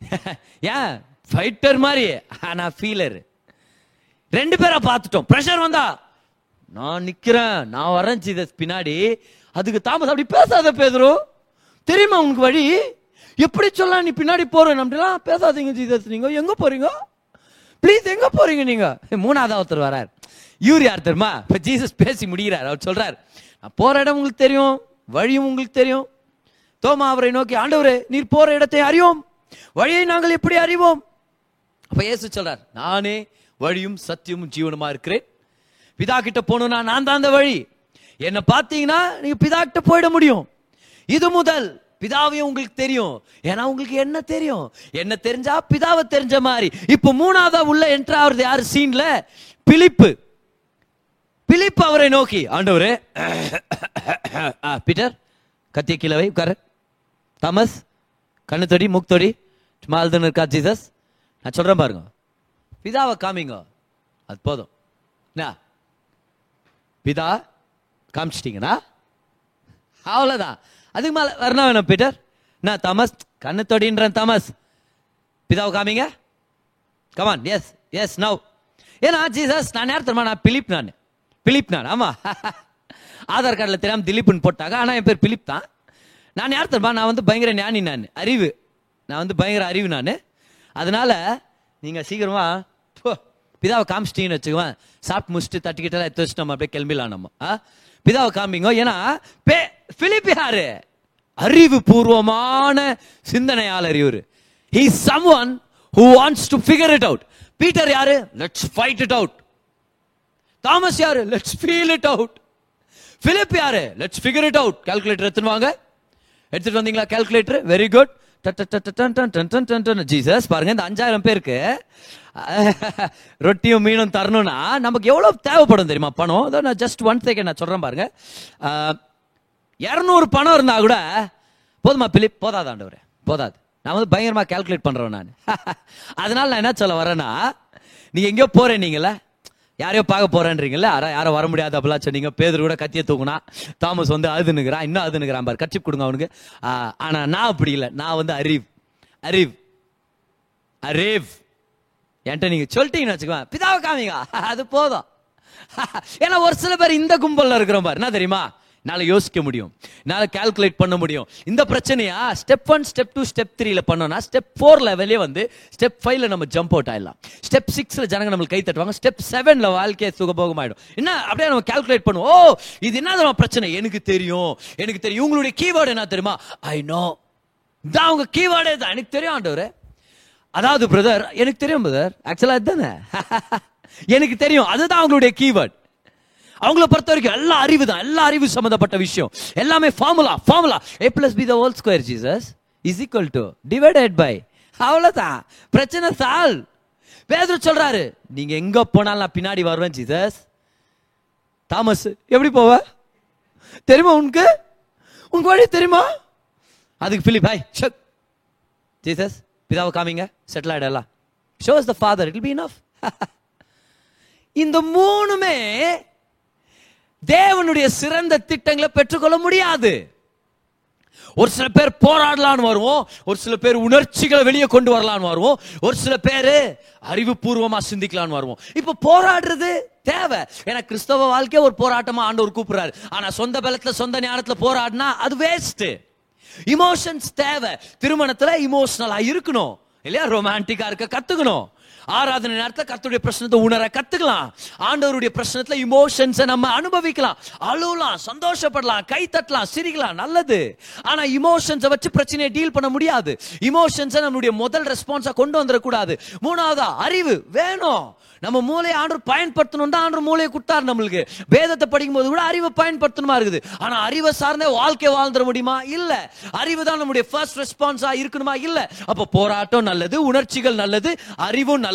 [SPEAKER 1] ஏன்? ஃபைட்டர் மாதிரி ஆனால் ஃபீலர் ரெண்டு பேரை பார்த்துட்டோம். ப்ரெஷர் வந்தா நான் நிற்கிறேன் நான் வரேன் சீதஸ் பின்னாடி. அதுக்கு தாமஸ் அப்படி பேசாத பேதுரு. தெரியுமா உனக்கு வழி? எப்படி சொல்ல நீ பின்னாடி போறேன் அப்படிலாம் பேசாதீங்க ஜீதஸ். நீங்க எங்க போறீங்க? ப்ளீஸ் எங்க போறீங்க நீங்க? மூணாவது ஒருத்தர் வரார். இவர் யார் தெரியுமா? இப்ப ஜீசஸ் பேசி முடிகிறார் அவர் சொல்றார் நான் போற இடம் உங்களுக்கு தெரியும். வழியும் உங்களுக்கு தெரியும். தோமா அவரை நோக்கி ஆண்டவரே நீர் போற இடத்தை அறியோம் வழியை நாங்கள் எப்படி அறிவோம்? அப்ப இயேசு சொல்றார் நானே வழியும் சத்தியமும் ஜீவனமா இருக்கிறேன். பிதா கிட்ட போகணும்னா நான் தான் அந்த வழி. என்னை பார்த்தீங்கன்னா நீங்க பிதா கிட்ட போயிட முடியும். இது முதல். பிதாவையும் உங்களுக்கு தெரியும். ஏன்னா உங்களுக்கு என்ன தெரியும்? என்ன தெரிஞ்சா பிதாவை தெரிஞ்ச மாதிரி. இப்போ மூணாவதா உள்ள என்ட்ரு ஆகுறது யாரு? சீன்ல பிலிப்பு. பிலிப் அவரை நோக்கி ஆண்டவரே ஆ, பீட்டர் கத்திய கிழவை உட்கார. தாமஸ் கண்ணு தொடி மூக்கு தொடி சும்மா இருக்கா ஜீசஸ்? நான் சொல்றேன் பாருங்க. பிதாவை காமிங்க. அது போதும். என்ன? பிதா காமிச்சிட்டீங்கண்ணா அவ்வளோதான் அதுக்கு மேலே வரணும் வேணும் பீட்டர்? நான் தமஸ்? கண்ணு தொடின்றேன் தமஸ். பிதாவை காமிங்க. Come on yes yes now ஏன்னா ஜீசஸ் நான் யார் தெரியுமா? நான் பிலிப் நான். பிலிப் நான்? ஆமாம் ஆதார் கார்டில் தெரியாமல் திலீப்னு போட்டாங்க. ஆனால் என் பேர் பிலிப் தான். நான் யார் தெரியுமா? நான் வந்து பயங்கர ஞானி நான். அறிவு. நான் வந்து பயங்கர அறிவு நான். அதனால நீங்கள் சீக்கிரமா போ, பிதாவை காமிச்சிட்டீங்கன்னு வச்சுக்குவேன். சாப்பிட்டு முடிச்சுட்டு தட்டிக்கிட்டலாம் எடுத்து வச்சுட்டு நம்ம அப்படியே கிளம்பிடலாம் நம்ம. ஆ? பிதாவை காமிங்க ஏன்னா பே பிலிப் யாரு? அறிவு பூர்வமான சிந்தனையாளர் இவர். He someone who wants to figure it out Peter யாரு? Let's fight it out Thomas யாரு? Let's feel it out Philip யாரு? Let's figure it out calculator எடுத்துன்னு வாங்க. எடுத்துட்டு வந்தீங்களா? கால்குலேட்டர் வெரி குட் ஜீசஸ் பாருங்க இந்த அஞ்சாயிரம் பேருக்கு ரொட்டியும் மீனும் தரணும்னா நமக்கு எவ்வளவு தேவைப்படும் தெரியுமா பணம் அதோ நான் ஜஸ்ட் ஒன் செகண்ட் நான் சொல்றேன் பாருங்க இரநூறு பணம் இருந்தா கூட போதுமா பிலிப் போதாது ஆண்டவர் போதாது நான் வந்து பயங்கரமா கால்குலேட் பண்றேன் நான் அதனால நான் என்ன சொல்ல வரேன்னா நீங்க எங்கேயோ போறேன் நீங்களே யாரையோ பார்க்க போறேன்றீங்கல்ல? யாரும் யாரோ வர முடியாது அப்படிலாம் சொன்னீங்க பேதர் கூட கத்திய தூக்குனா தாமஸ் வந்து அழுதுனுக்குறான் இன்னும் அழுதுனுக்குறான் பாரு. கட்சி கொடுங்க அவனுக்கு. ஆனால் ஆனா நான் அப்படி இல்லை. நான் வந்து அரீவ் அரீவ் அரேவ் என்கிட்ட நீங்க சொல்லிட்டீங்கன்னு வச்சுக்கோங்க. பிதாவை காமிங்க. அது போதும். ஏன்னா ஒரு சில பேர் இந்த கும்பல்ல இருக்கிறோம் பாரு. என்ன தெரியுமா? என்னால் யோசிக்க முடியும். என்னால கால்குலேட் பண்ண முடியும். இந்த பிரச்சனையா? Step one step two step த்ரீல பண்ணோம்னா ஸ்டெப் ஃபோர் லெவலே வந்து ஸ்டெப் ஃபைவ்ல நம்ம ஜம்ப் அவுட் ஆயிடலாம். ஸ்டெப் சிக்ஸ்ல ஜனங்க நம்மளுக்கு கை தட்டுவாங்க. ஸ்டெப் செவன்ல சுகபோகம் சுகபோகமாயிடும். என்ன? அப்படியே நம்ம கால்குலேட் பண்ணுவோம். ஓ இது என்ன நம்ம பிரச்சனை? எனக்கு தெரியும். எனக்கு தெரியும். இவங்களுடைய கீவேர்டு என்ன தெரியுமா? ஐ நோ தான் அவங்க கீவேர்டே தான் எனக்கு தெரியும் ஆண்டவர். அதாவது பிரதர் எனக்கு தெரியும் பிரதர் ஆக்சுவலாக அதுதானே எனக்கு தெரியும். அதுதான் அவங்களுடைய கீவேர்ட் அவங்கள பொறுத்த வரைக்கும் எல்லா அறிவு தான் எல்லா அறிவு சம்மந்தப்பட்ட விஷயம். எல்லாமே formula formula A plus B the whole square Jesus is equal to divided by அவ்வளோதான் பிரச்சனை சால் பேதர் சொல்றாரு நீங்க எங்க போனாலும் நான் பின்னாடி வருவேன் ஜீசஸ் தாமஸ் எப்படி போவ? தெரியுமா உனக்கு? உங்க வழி தெரியுமா? அதுக்கு பிலிப் ஹாய் ஷக் ஜீசஸ் பிதாவை காமிங்க செட்டில் ஆகிடலாம் shows the father it be enough இந்த மூணுமே தேவனுடைய சிறந்த திட்டங்களை பெற்றுக்கொள்ள முடியாது. ஒரு சில பேர் போராடலான்னு வருவோம். ஒரு சில பேர் உணர்ச்சிகளை வெளியே கொண்டு வரலான்னு வருவோம். ஒரு சில பேர் அறிவுபூர்வமா சிந்திக்கலான்னு வருவோம். இப்ப போராடுறது தேவை. ஏன்னா கிறிஸ்தவ வாழ்க்கை ஒரு போராட்டமா ஆண்டவர் கூப்பிடுறாரு. ஆனா சொந்த பலத்துல சொந்த ஞானத்துல போராடினா அது வேஸ்ட் இமோஷன்ஸ் தேவை. திருமணத்துல இமோஷனலா இருக்கணும். இல்லையா? ரொமான்டிக்கா இருக்க கத்துக்கணும். ஆராதனை நேரத்தில் கத்தருடைய பிரச்சனத்தை உணர கத்துக்கலாம். ஆண்டவருடைய பிரச்சனத்தில் இமோஷன்ஸை நம்ம அனுபவிக்கலாம். அழுவலாம் சந்தோஷப்படலாம் கை தட்டலாம் சிரிக்கலாம் நல்லது. ஆனா இமோஷன்ஸை வச்சு பிரச்சனையை டீல் பண்ண முடியாது. இமோஷன்ஸை நம்மளுடைய முதல் ரெஸ்பான்ஸாக கொண்டு வந்துடக்கூடாது. மூணாவதா அறிவு வேணும். நம்ம மூளையை ஆண்டவர் பயன்படுத்தணும் தான் ஆண்டவர் மூளையை கொடுத்தார் நம்மளுக்கு. வேதத்தை படிக்கும் போது கூட அறிவை பயன்படுத்தணுமா இருக்குது. ஆனா அறிவை சார்ந்த வாழ்க்கை வாழ்ந்துட முடியுமா? இல்ல. அறிவு தான் நம்முடைய ஃபர்ஸ்ட் ரெஸ்பான்ஸா இருக்கணுமா? இல்ல. அப்ப போராட்டம் நல்லது உணர்ச்சிகள் நல்லது அறிவும் நல்லது.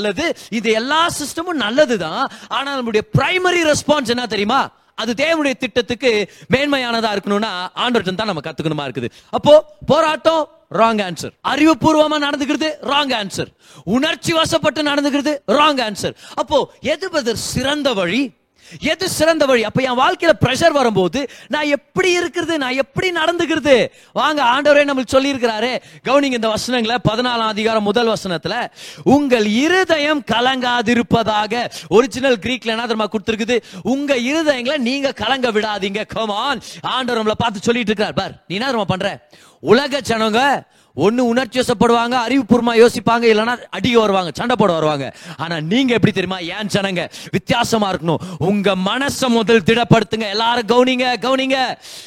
[SPEAKER 1] இது எல்லா சிஸ்டமும் நல்லது தான் ஆனால் நம்முடைய பிரைமரி ரெஸ்பான்ஸ் என்ன தெரியுமா? அது தேவனுடைய திட்டத்துக்கு மேன்மையானதா இருக்கணும்னா ஆண்டவர்கிட்ட தான் நம்ம கத்துக்கணுமா இருக்குது. அப்போ போராட்டம் ராங் ஆன்சர் அறிவுபூர்வமா நடந்துக்கிறது ராங் ஆன்சர் உணர்ச்சி வசப்பட்டு நடந்துக்கிறது ராங் ஆன்சர் அப்போ எது பதில் சிறந்த வழி? எது சிறந்த வழி? அப்ப என் வாழ்க்கையில பிரஷர் வரும்போது நான் எப்படி இருக்கிறது? நான் எப்படி நடந்துக்கிறது? வாங்க ஆண்டவரே நம்மளுக்கு சொல்லி இருக்கிறாரு கவுனிங்க இந்த வசனங்களை பதினாலாம் அதிகாரம் முதல் வசனத்துல உங்கள் இருதயம் கலங்காதிருப்பதாக. ஒரிஜினல் கிரீக்ல என்ன தெரியுமா கொடுத்துருக்குது? உங்க இருதயங்களை நீங்க கலங்க விடாதீங்க. கமான் ஆண்டவர் நம்மளை பார்த்து சொல்லிட்டு இருக்கிறார். பார் நீ என்ன தெரியுமா பண்ற? உலக ஜனங்க ஒண்ணு உணர்ச்சி வசப்படுவாங்க அறிவுபூர்வமாக யோசிப்பாங்க இல்லைன்னா அடிக்க வருவாங்க சண்டை போட வருவாங்க. ஆனா நீங்க எப்படி தெரியுமா? ஏன் ஜனங்க வித்தியாசமா இருக்கணும். உங்க மனசை முதல் திடப்படுத்துங்க. எல்லாரும் கவுனிங்க கவுனிங்க.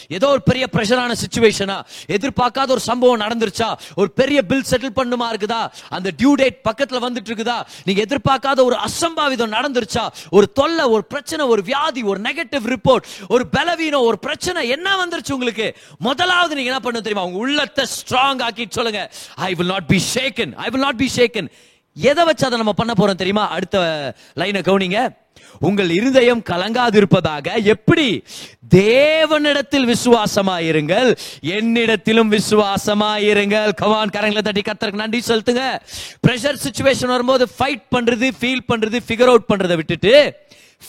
[SPEAKER 1] ஏதோ ஒரு பெரிய பிரஷரான சுச்சுவேஷனா எதிர்பார்க்காத ஒரு சம்பவம் நடந்துருச்சா? ஒரு பெரிய பில் செட்டில் பண்ணுமா இருக்குதா? அந்த டியூ டேட் பக்கத்துல வந்துட்டு இருக்குதா நீங்க எதிர்பார்க்காத ஒரு அசம்பாவிதம் நடந்துருச்சா? ஒரு தொல்லை ஒரு பிரச்சனை ஒரு வியாதி ஒரு நெகட்டிவ் ரிப்போர்ட் ஒரு பலவீனம் ஒரு பிரச்சனை என்ன வந்துருச்சு உங்களுக்கு? முதலாவது நீங்க என்ன பண்ண தெரியுமா? உங்க உள்ளத்தை ஸ்ட்ராங் ஆக்கி சொல்லுங்க I will not be shaken I will not be shaken எதை வச்சு அதை நம்ம பண்ண போறோம் தெரியுமா? அடுத்த லைனை கவுனிங்க. உங்கள் இருதயம் கலங்காதிருப்பதாக எப்படி? தேவனிடத்தில் விசுவாசமாயிருங்கள். என்னிடத்திலும் விசுவாசமாயிருங்கள். கவான் கரங்களை தட்டி கத்தருக்கு நன்றி செலுத்துங்க. பிரஷர் சுச்சுவேஷன் வரும்போது ஃபைட் பண்றது ஃபீல் பண்றது ஃபிகர் அவுட் பண்றதை விட்டுட்டு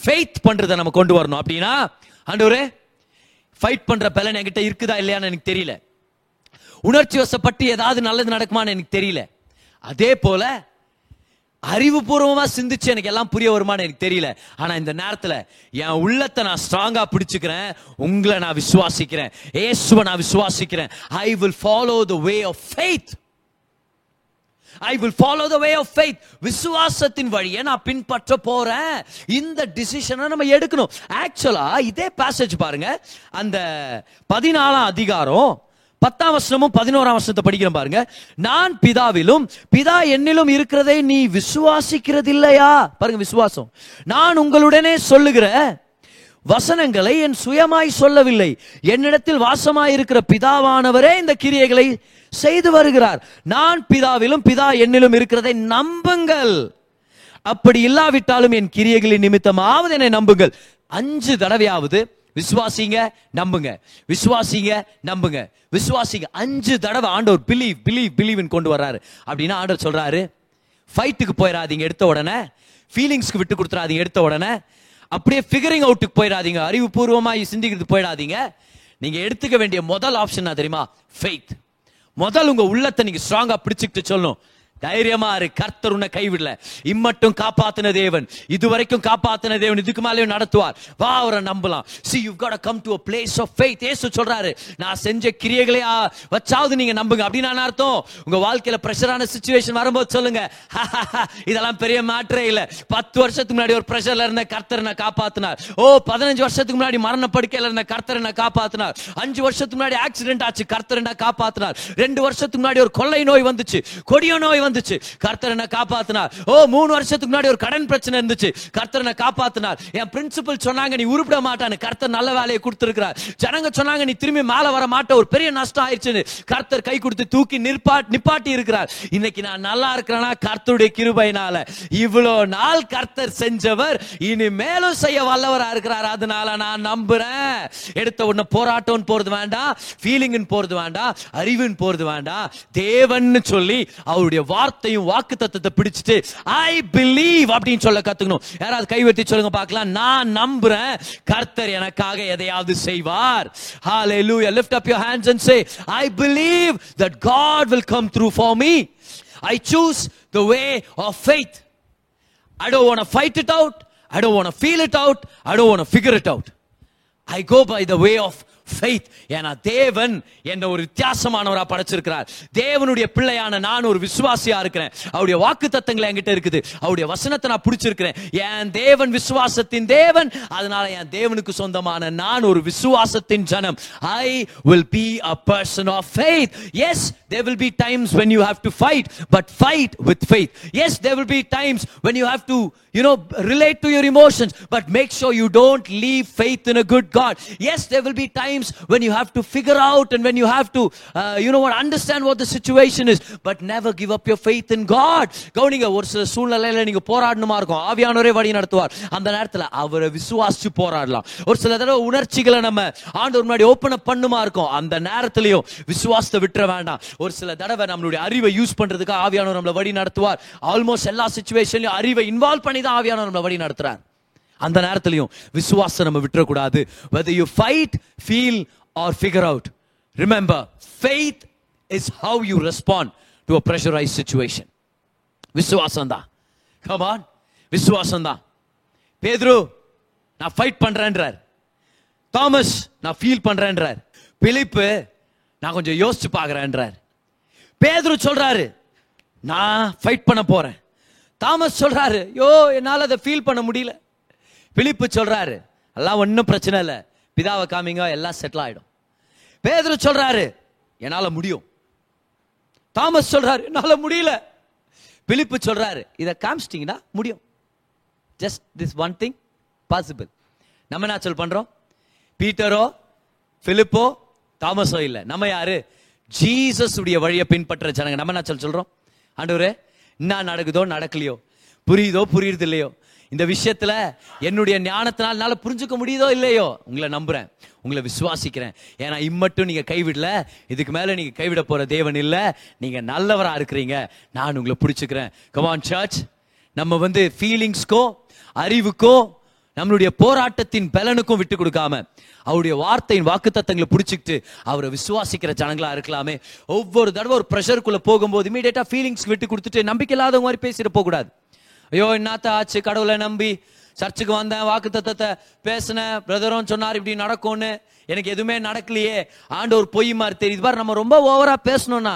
[SPEAKER 1] ஃபெய்த் பண்றதை நம்ம கொண்டு வரணும். அப்படின்னா ஆண்டவரே ஃபைட் பண்ற பலன் என்கிட்ட இருக்குதா இல்லையான்னு எனக்கு தெரியல. உணர்ச்சி வசப்பட்டு ஏதாவது நல்லது நடக்குமான்னு எனக்கு தெரியல. அதே போல அறிவுபூர்வமாக சிந்திச்சு எனக்கு எல்லாம் புரிய வருமான்னு எனக்கு தெரியல. ஆனால் இந்த நேரத்தில் என் உள்ளத்தை நான் ஸ்ட்ராங்காக பிடிச்சிக்கிறேன். உங்களை நான் விசுவாசிக்கிறேன். ஏசுவை நான் விசுவாசிக்கிறேன். I will follow the way of faith I will follow the way of faith விசுவாசத்தின் வழியை நான் பின்பற்ற போறேன். இந்த டிசிஷனை நம்ம எடுக்கணும். ஆக்சுவலா இதே பேசேஜ் பாருங்க. அந்த பதினாலாம் அதிகாரம் பத்தாம் வசனமும் பதினோராம் வசனத்தை படிக்கிறேன் பாருங்க. நான் பிதாவிலும் பிதா என்னிலும் இருக்கிறதை நீ விசுவாசிக்கிறதில்லையா? பாருங்க விசுவாசம். நான் உங்களுடனே சொல்லுகிற வசனங்களை என் சுயமாய் சொல்லவில்லை. என்னிடத்தில் வாசமாய் இருக்கிற பிதாவானவரே இந்த கிரியைகளை செய்து வருகிறார். நான் பிதாவிலும் பிதா என்னிலும் இருக்கிறதை நம்புங்கள். அப்படி இல்லாவிட்டாலும் என் கிரியைகளின் நிமித்தமாவது என்னை நம்புங்கள். அஞ்சு தடவையாவது விசுவாசிங்க நம்புங்க. விசுவாசிங்க நம்புங்க. விசுவாசிங்க அஞ்சு தடவை ஆண்டவர் பிலீவ் பிலீவ் பிலீவ்னு கொண்டு வர்றாரு. அப்படின்னா ஆண்டவர் சொல்றாரு ஃபைட்டுக்கு போயிடாதீங்க எடுத்த உடனே ஃபீலிங்ஸ்க்கு விட்டு கொடுத்துறாதீங்க எடுத்த உடனே அப்படியே ஃபிகரிங் அவுட்டுக்கு போயிடாதீங்க அறிவுபூர்வமாக சிந்திக்கிறது போயிடாதீங்க நீங்க எடுத்துக்க வேண்டிய முதல் ஆப்ஷன் தெரியுமா? ஃபெய்த் முதல் உங்க உள்ளத்தை நீங்க ஸ்ட்ராங்கா பிடிச்சிக்கிட்டு சொல்லணும். தைரியமா இரு. கர்த்தர் உன்னை கைவிடல. இம்மட்டும் காப்பாத்தின தேவன். இதுவரைக்கும் காப்பாத்தின தேவன். இதுக்கு மேலேயும் நடத்துவார். வா அவரை நம்பலாம். See you got come to place a place of சொல்றாரு நான் செஞ்ச கிரியைகளையா வச்சாவது நீங்க நம்புங்க. அப்படின்னு அர்த்தம். உங்க வாழ்க்கையில பிரஷரான சுச்சுவேஷன் வரும்போது சொல்லுங்க. இதெல்லாம் பெரிய மேட்டரே இல்ல. பத்து வருஷத்துக்கு முன்னாடி ஒரு பிரஷர்ல இருந்த கர்த்தர் நான் காப்பாத்தினார். ஓ பதினஞ்சு வருஷத்துக்கு முன்னாடி மரண படுக்கையில இருந்த கர்த்தர் என்ன காப்பாத்தினார். அஞ்சு வருஷத்துக்கு முன்னாடி ஆக்சிடென்ட் ஆச்சு கர்த்தர் என்ன காப்பாத்தினார். ரெண்டு வருஷத்துக்கு முன்னாடி ஒரு கொள்ளை நோய் வந்துச்சு. கொடிய நோய் வந்து வந்துச்சு கர்த்தர் என்ன காப்பாத்தினார். ஓ மூணு வருஷத்துக்கு முன்னாடி ஒரு கடன் பிரச்சனை இருந்துச்சு. கர்த்தர் என்ன காப்பாத்தினார். என் பிரின்சிபல் சொன்னாங்க நீ உருப்பிட மாட்டான்னு. கர்த்தர் நல்ல வேலையை கொடுத்திருக்கிறார். ஜனங்க சொன்னாங்க நீ திரும்பி மேல வர மாட்ட ஒரு பெரிய நஷ்டம் ஆயிடுச்சுன்னு. கர்த்தர் கை கொடுத்து தூக்கி நிற்பா நிப்பாட்டி இருக்கிறார். இன்னைக்கு நான் நல்லா இருக்கிறேன்னா கர்த்தருடைய கிருபையினால. இவ்வளோ நாள் கர்த்தர் செஞ்சவர் இனி மேலும் செய்ய வல்லவரா இருக்கிறார். அதனால நான் நம்புறேன். எடுத்த உடனே போராட்டம் போறது வேண்டாம். ஃபீலிங்னு போறது வேண்டாம். அறிவுன்னு போறது வேண்டாம். தேவன்னு சொல்லி அவருடைய வார்த்தையும் வாக்கு தத்துவத்தை பிடிச்சிட்டு ஐ பிலீவ் அப்படின்னு சொல்ல கத்துக்கணும் யாராவது கைவெட்டி சொல்லுங்க பார்க்கலாம் நான் நம்புறேன் கர்த்தர் எனக்காக எதையாவது செய்வார் hallelujah lift up your hands and say i believe that god will come through for me i choose the way of faith I don't want to fight it out. I don't want to feel it out. I don't want to figure it out. I go by the way of faith ஏன்னா தேவன் என்ன ஒரு வித்தியாசமானவராக படைச்சிருக்கிறார் தேவனுடைய பிள்ளையான நான் ஒரு விசுவாசியா இருக்கிறேன் அவருடைய வாக்கு தத்தங்களை என்கிட்ட இருக்குது அவருடைய வசனத்தை நான் பிடிச்சிருக்கிறேன் என் தேவன் விசுவாசத்தின் தேவன் அதனால என் தேவனுக்கு சொந்தமான நான் ஒரு விசுவாசத்தின் ஜனம் I will be a person of faith yes there will be times when you have to fight but fight with faith yes there will be times when you have to you know relate to your emotions but make sure you don't leave faith in a good God yes there will be times times when you have to figure out and when you have to uh, you know what understand what the situation is but never give up your faith in god. கவனிங்க ஒரு சில சூழ்நிலையில நீங்க போராடணுமா இருக்கும். ஆவியானவரே வழி நடத்துவார். அந்த நேரத்தில் அவரை விசுவாசிச்சு போராடலாம். ஒரு சில தடவை உணர்ச்சிகளை நம்ம ஆண்டவர் முன்னாடி ஓப்பன் அப் பண்ணுமா இருக்கும். அந்த நேரத்திலையும் விசுவாசத்தை விட்டுற வேண்டாம். ஒரு சில தடவை நம்மளுடைய அறிவை யூஸ் பண்றதுக்கு ஆவியானவர் நம்மளை வழி நடத்துவார். ஆல்மோஸ்ட் எல்லா சுச்சுவேஷன்லயும் அறிவை இன்வால்வ் பண்ணி தான் ஆவியானவர் நம்மளை வழி நடத்துறார். அந்த நேரத்துலையும் விசுவாசம் நம்ம விட்டுறக்கூடாது. Whether you fight feel or figure out. Remember faith is how you respond to a pressurized situation. விசுவாசம் தான் கமான் விசுவாசம் தான் பேதுரு நான் ஃபைட் பண்றேன்றார். தாமஸ் நான் ஃபீல் பண்றேன்றார். பிலிப்பு நான் கொஞ்சம் யோசிச்சு பார்க்கறேன்றார். பேதுரு சொல்றாரு நான் ஃபைட் பண்ண போறேன். தாமஸ் சொல்றாரு யோ என்னால அதை ஃபீல் பண்ண முடியல. பிலிப்பு சொல்றாரு எல்லாம் ஒன்றும் பிரச்சனை இல்லை. பிதாவை காமிங்க எல்லாம் செட்டில் ஆகிடும் பேதுரு சொல்றாரு என்னால் முடியும். தாமஸ் சொல்றாரு என்னால் முடியல. பிலிப்பு சொல்றாரு இதை காமிச்சிட்டிங்கன்னா முடியும். Just this one thing possible நம்ம என்ன சொல் பண்றோம்? பீட்டரோ பிலிப்போ தாமஸோ இல்லை. நம்ம யாரு? ஜீசஸ் உடைய வழியை பின்பற்ற ஜனங்க. நம்ம என்ன சொல் சொல்றோம்? ஆண்டவரே என்ன நடக்குதோ நடக்கலையோ? புரியுதோ புரியுறது இல்லையோ இந்த விஷயத்துல என்னுடைய ஞானத்தினால் என்னால் புரிஞ்சுக்க முடியுதோ இல்லையோ? உங்களை நம்புறேன். உங்களை விசுவாசிக்கிறேன். ஏன்னா இம்மட்டும் நீங்க கைவிடல. இதுக்கு மேல நீங்க கைவிட போற தேவன் இல்ல. நீங்க நல்லவரா இருக்கிறீங்க. நான் உங்களை பிடிச்சுக்கிறேன். கமான் சர்ச் நம்ம வந்து ஃபீலிங்ஸ்க்கோ அறிவுக்கோ நம்மளுடைய போராட்டத்தின் பலனுக்கும் விட்டு கொடுக்காம அவருடைய வார்த்தையின் வாக்குத்தத்தங்களை பிடிச்சிக்கிட்டு அவரை விசுவாசிக்கிற ஜனங்களா இருக்கலாமே. ஒவ்வொரு தடவை ஒரு ப்ரெஷருக்குள்ள போகும்போது இமீடியட்டா ஃபீலிங்ஸ் விட்டு கொடுத்துட்டு நம்பிக்கை இல்லாத மாதிரி பேசிட்டு போக கூடாது ஐயோ என்னத்த ஆச்சு? கடவுளை நம்பி சர்ச்சுக்கு வந்தேன் வாக்குத்தத்தத்தை பேசினேன். பிரதரும் சொன்னார் இப்படி நடக்கும்னு. எனக்கு எதுவுமே நடக்கலையே. ஆண்டவர் பொய் மாதிரி தெரியுது. பார் நம்ம ரொம்ப ஓவரா பேசணும்னா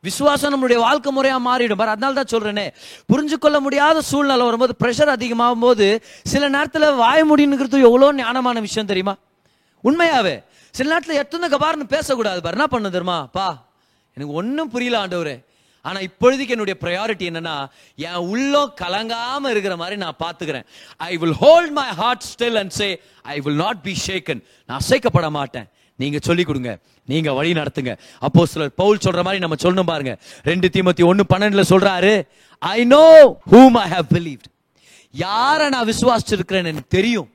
[SPEAKER 1] விசுவாசம் நம்மளுடைய வாழ்க்கை முறையா மாறிடும். பாரு அதனால தான் சொல்றேனே. புரிஞ்சு கொள்ள முடியாத சூழ்நிலை வரும்போது ப்ரெஷர் அதிகமாகும் போது சில நேரத்தில் வாய முடியுங்கிறது எவ்வளோ ஞானமான விஷயம் தெரியுமா? உண்மையாவே. சில நேரத்தில் எத்தனை கபார்னு பேசக்கூடாது பாரு. என்ன பண்ண தெரியுமா? பா எனக்கு ஒன்றும் புரியல ஆண்டவரே. ஆனா இப்பொழுதைக்கு என்னுடைய ப்ரையாரிட்டி என்னன்னா என் உள்ளம் கலங்காம இருக்கிற மாதிரி நான் பாத்துக்கிறேன் I will hold my heart still and say I will not be shaken நான் அசைக்கப்பட மாட்டேன். நீங்க சொல்லிக் கொடுங்க. நீங்க வழி நடத்துங்க. அப்போ சிலர் பவுல் சொல்ற மாதிரி நம்ம சொல்லணும் பாருங்க. ரெண்டு தீமத்தி ஒன்னு பன்னெண்டுல சொல்றாரு I know whom I have believe யாரை நான் விசுவாசிச்சிருக்கிறேன்னு எனக்கு தெரியும்.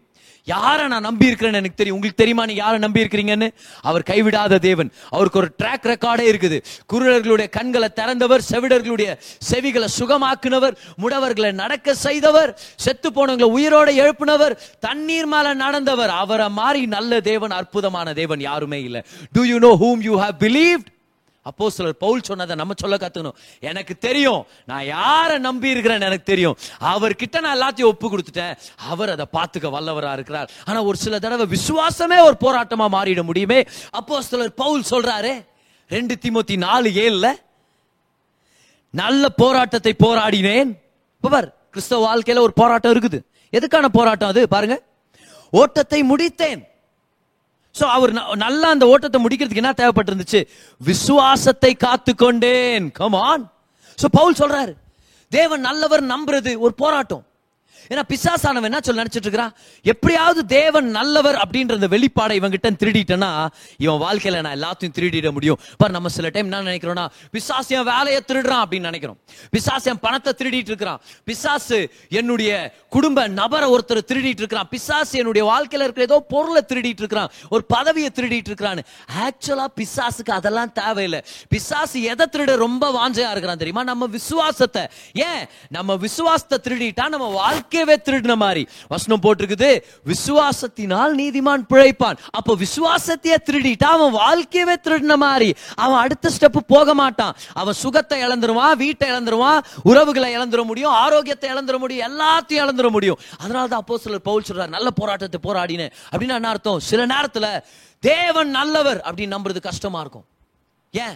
[SPEAKER 1] யாரை நான் நம்பி இருக்கிறேன்னு எனக்கு தெரியும். உங்களுக்கு தெரியுமா? நீ யாரை நம்பி இருக்கிறீங்கன்னு அவர் கைவிடாத தேவன். அவருக்கு ஒரு ட்ராக் ரெக்கார்டே இருக்குது. குருடர்களுடைய கண்களை திறந்தவர் செவிடர்களுடைய செவிகளை சுகமாக்குனவர் முடவர்களை நடக்க செய்தவர் செத்து போனவங்களை உயிரோட எழுப்பினவர் தண்ணீர் மேல நடந்தவர். அவரை மாதிரி நல்ல தேவன் அற்புதமான தேவன் யாருமே இல்லை. Do you know whom you have believed அப்போ சிலர் பவுல் சொன்னதை நம்ம சொல்ல கத்துக்கணும். எனக்கு தெரியும். நான் யாரை நம்பி இருக்கிறேன்னு எனக்கு தெரியும். அவர்கிட்ட நான் எல்லாத்தையும் ஒப்பு கொடுத்துட்டேன். அவர் அதை பார்த்துக்க வல்லவரா இருக்கிறார். ஆனா ஒரு சில தடவை விசுவாசமே ஒரு போராட்டமா மாறிட முடியுமே? அப்போ சிலர் பவுல் சொல்றாரு ரெண்டு திமுத்தி நாலு ஏழுல நல்ல போராட்டத்தை போராடினேன். பார் கிறிஸ்தவ வாழ்க்கையில ஒரு போராட்டம் இருக்குது. எதுக்கான போராட்டம் அது? பாருங்க. ஓட்டத்தை முடித்தேன். சோ அவர் நல்லா அந்த ஓட்டத்தை முடிக்கிறதுக்கு என்ன தேவைப்பட்டிருந்துச்சு? விசுவாசத்தை காத்து கொண்டேன் கமான் சோ பவுல் சொல்றாரு தேவன் நல்லவர் நம்புறது ஒரு போராட்டம். ஏன்னா பிசாசானவன் என்ன சொல்ல நினைச்சிட்டு இருக்கிறான்? எப்படியாவது தேவன் நல்லவர் அப்படின்ற அந்த வெளிப்பாடை இவன் கிட்ட திருடிட்டேன்னா இவன் வாழ்க்கையில நான் எல்லாத்தையும் திருடிட முடியும். பார் நம்ம சில டைம் என்ன நினைக்கிறோம்னா பிசாசியம் என் வேலையை திருடுறான் அப்படின்னு நினைக்கிறோம். பிசாசியம் என் பணத்தை திருடிட்டு இருக்கிறான். பிசாசு என்னுடைய குடும்ப நபரை ஒருத்தர் திருடிட்டு இருக்கிறான். பிசாசு என்னுடைய வாழ்க்கையில இருக்கிற ஏதோ பொருளை திருடிட்டு இருக்கிறான். ஒரு பதவியை திருடிட்டு இருக்கிறான்னு. ஆக்சுவலா பிசாசுக்கு அதெல்லாம் தேவையில்லை. பிசாசு எதை திருட ரொம்ப வாஞ்சையா இருக்கிறான் தெரியுமா? நம்ம விசுவாசத்தை. ஏன்? நம்ம விசுவாசத்தை திருடிட்டா நம்ம வாழ்க்கை வாக்கியவே திருடின மாதிரி. வசனம் போட்டிருக்குது விசுவாசத்தினால் நீதிமான் பிழைப்பான். அப்போ விசுவாசத்தையே திருடிட்டா அவன் வாழ்க்கையவே திருடின மாதிரி. அவன் அடுத்த ஸ்டெப் போக மாட்டான். அவன் சுகத்தை இழந்துருவான் வீட்டை இழந்துருவான் உறவுகளை இழந்துட முடியும் ஆரோக்கியத்தை இழந்துட முடியும் எல்லாத்தையும் இழந்துட முடியும். அதனால தான் அப்போ சிலர் பவுல் சொல்றார் நல்ல போராட்டத்தை போராடினேன். அப்படின்னு என்ன அர்த்தம்? சில நேரத்துல தேவன் நல்லவர் அப்படின்னு நம்புறது கஷ்டமா இருக்கும். ஏன்?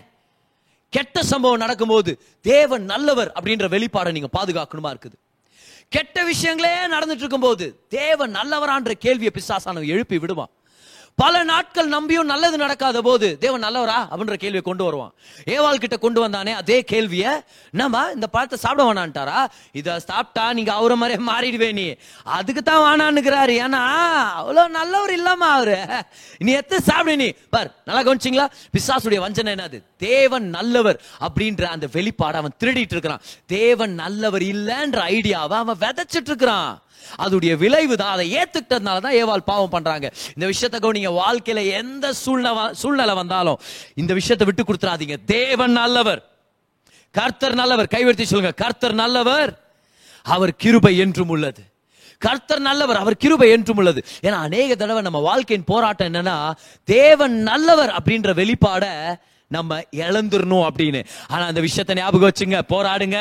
[SPEAKER 1] கெட்ட சம்பவம் நடக்கும்போது தேவன் நல்லவர் அப்படின்ற வெளிப்பாடை நீங்க பாதுகாக்கணுமா இருக்குது? கெட்ட விஷயங்களே நடந்துட்டு இருக்கும்போது தேவன் நல்லவரான்ற கேள்வியை பிசாசானவன் எழுப்பி விடுவான். பல நாட்கள் நம்பியும் நல்லது நடக்காத போது தேவன் நல்லவரா அப்படின்ற கேள்வியை கொண்டு வருவான். ஏவாள் கிட்ட கொண்டு வந்தானே அதே கேள்வியை நம்ம இந்த பழத்தை சாப்பிட வேணான்ட்டாரா? இதை சாப்பிட்டா நீங்க அவரை மாதிரியே மாறிடுவே நீ. அதுக்கு தான் வேணான்னுக்கிறாரு. ஏன்னா அவ்வளோ நல்லவர் இல்லாம அவரு. நீ எத்த சாப்பிடு நீ? பார் நல்லா கவனிச்சிங்களா? பிசாசுடைய வஞ்சனை என்னது? தேவன் நல்லவர் அப்படின்ற அந்த வெளிப்பாடு அவன் திருடிட்டு இருக்கிறான். தேவன் நல்லவர் இல்லைன்ற ஐடியாவை அவன் விதைச்சிட்டு இருக்கிறான். அதோடைய விளைவு தான். அதை ஏத்துக்கிட்டதுனால தான் ஏவாள் பாவம் பண்றாங்க. இந்த விஷயத்தை கவனிங்க. வாழ்க்கையில எந்த சூழ்நிலை சூழ்நிலை வந்தாலும் இந்த விஷயத்தை விட்டு கொடுத்துறாதீங்க. தேவன் நல்லவர். கர்த்தர் நல்லவர். கைவர்த்தி சொல்லுங்க. கர்த்தர் நல்லவர் அவர் கிருபை என்றும் உள்ளது. கர்த்தர் நல்லவர் அவர் கிருபை என்றும் உள்ளது. ஏன்னா அநேக தடவை நம்ம வாழ்க்கையின் போராட்டம் என்னன்னா தேவன் நல்லவர் அப்படின்ற வெளிப்பாட நம்ம இழந்துடணும் அப்படின்னு. ஆனா அந்த விஷயத்தை ஞாபகம் வச்சுங்க போராடுங்க.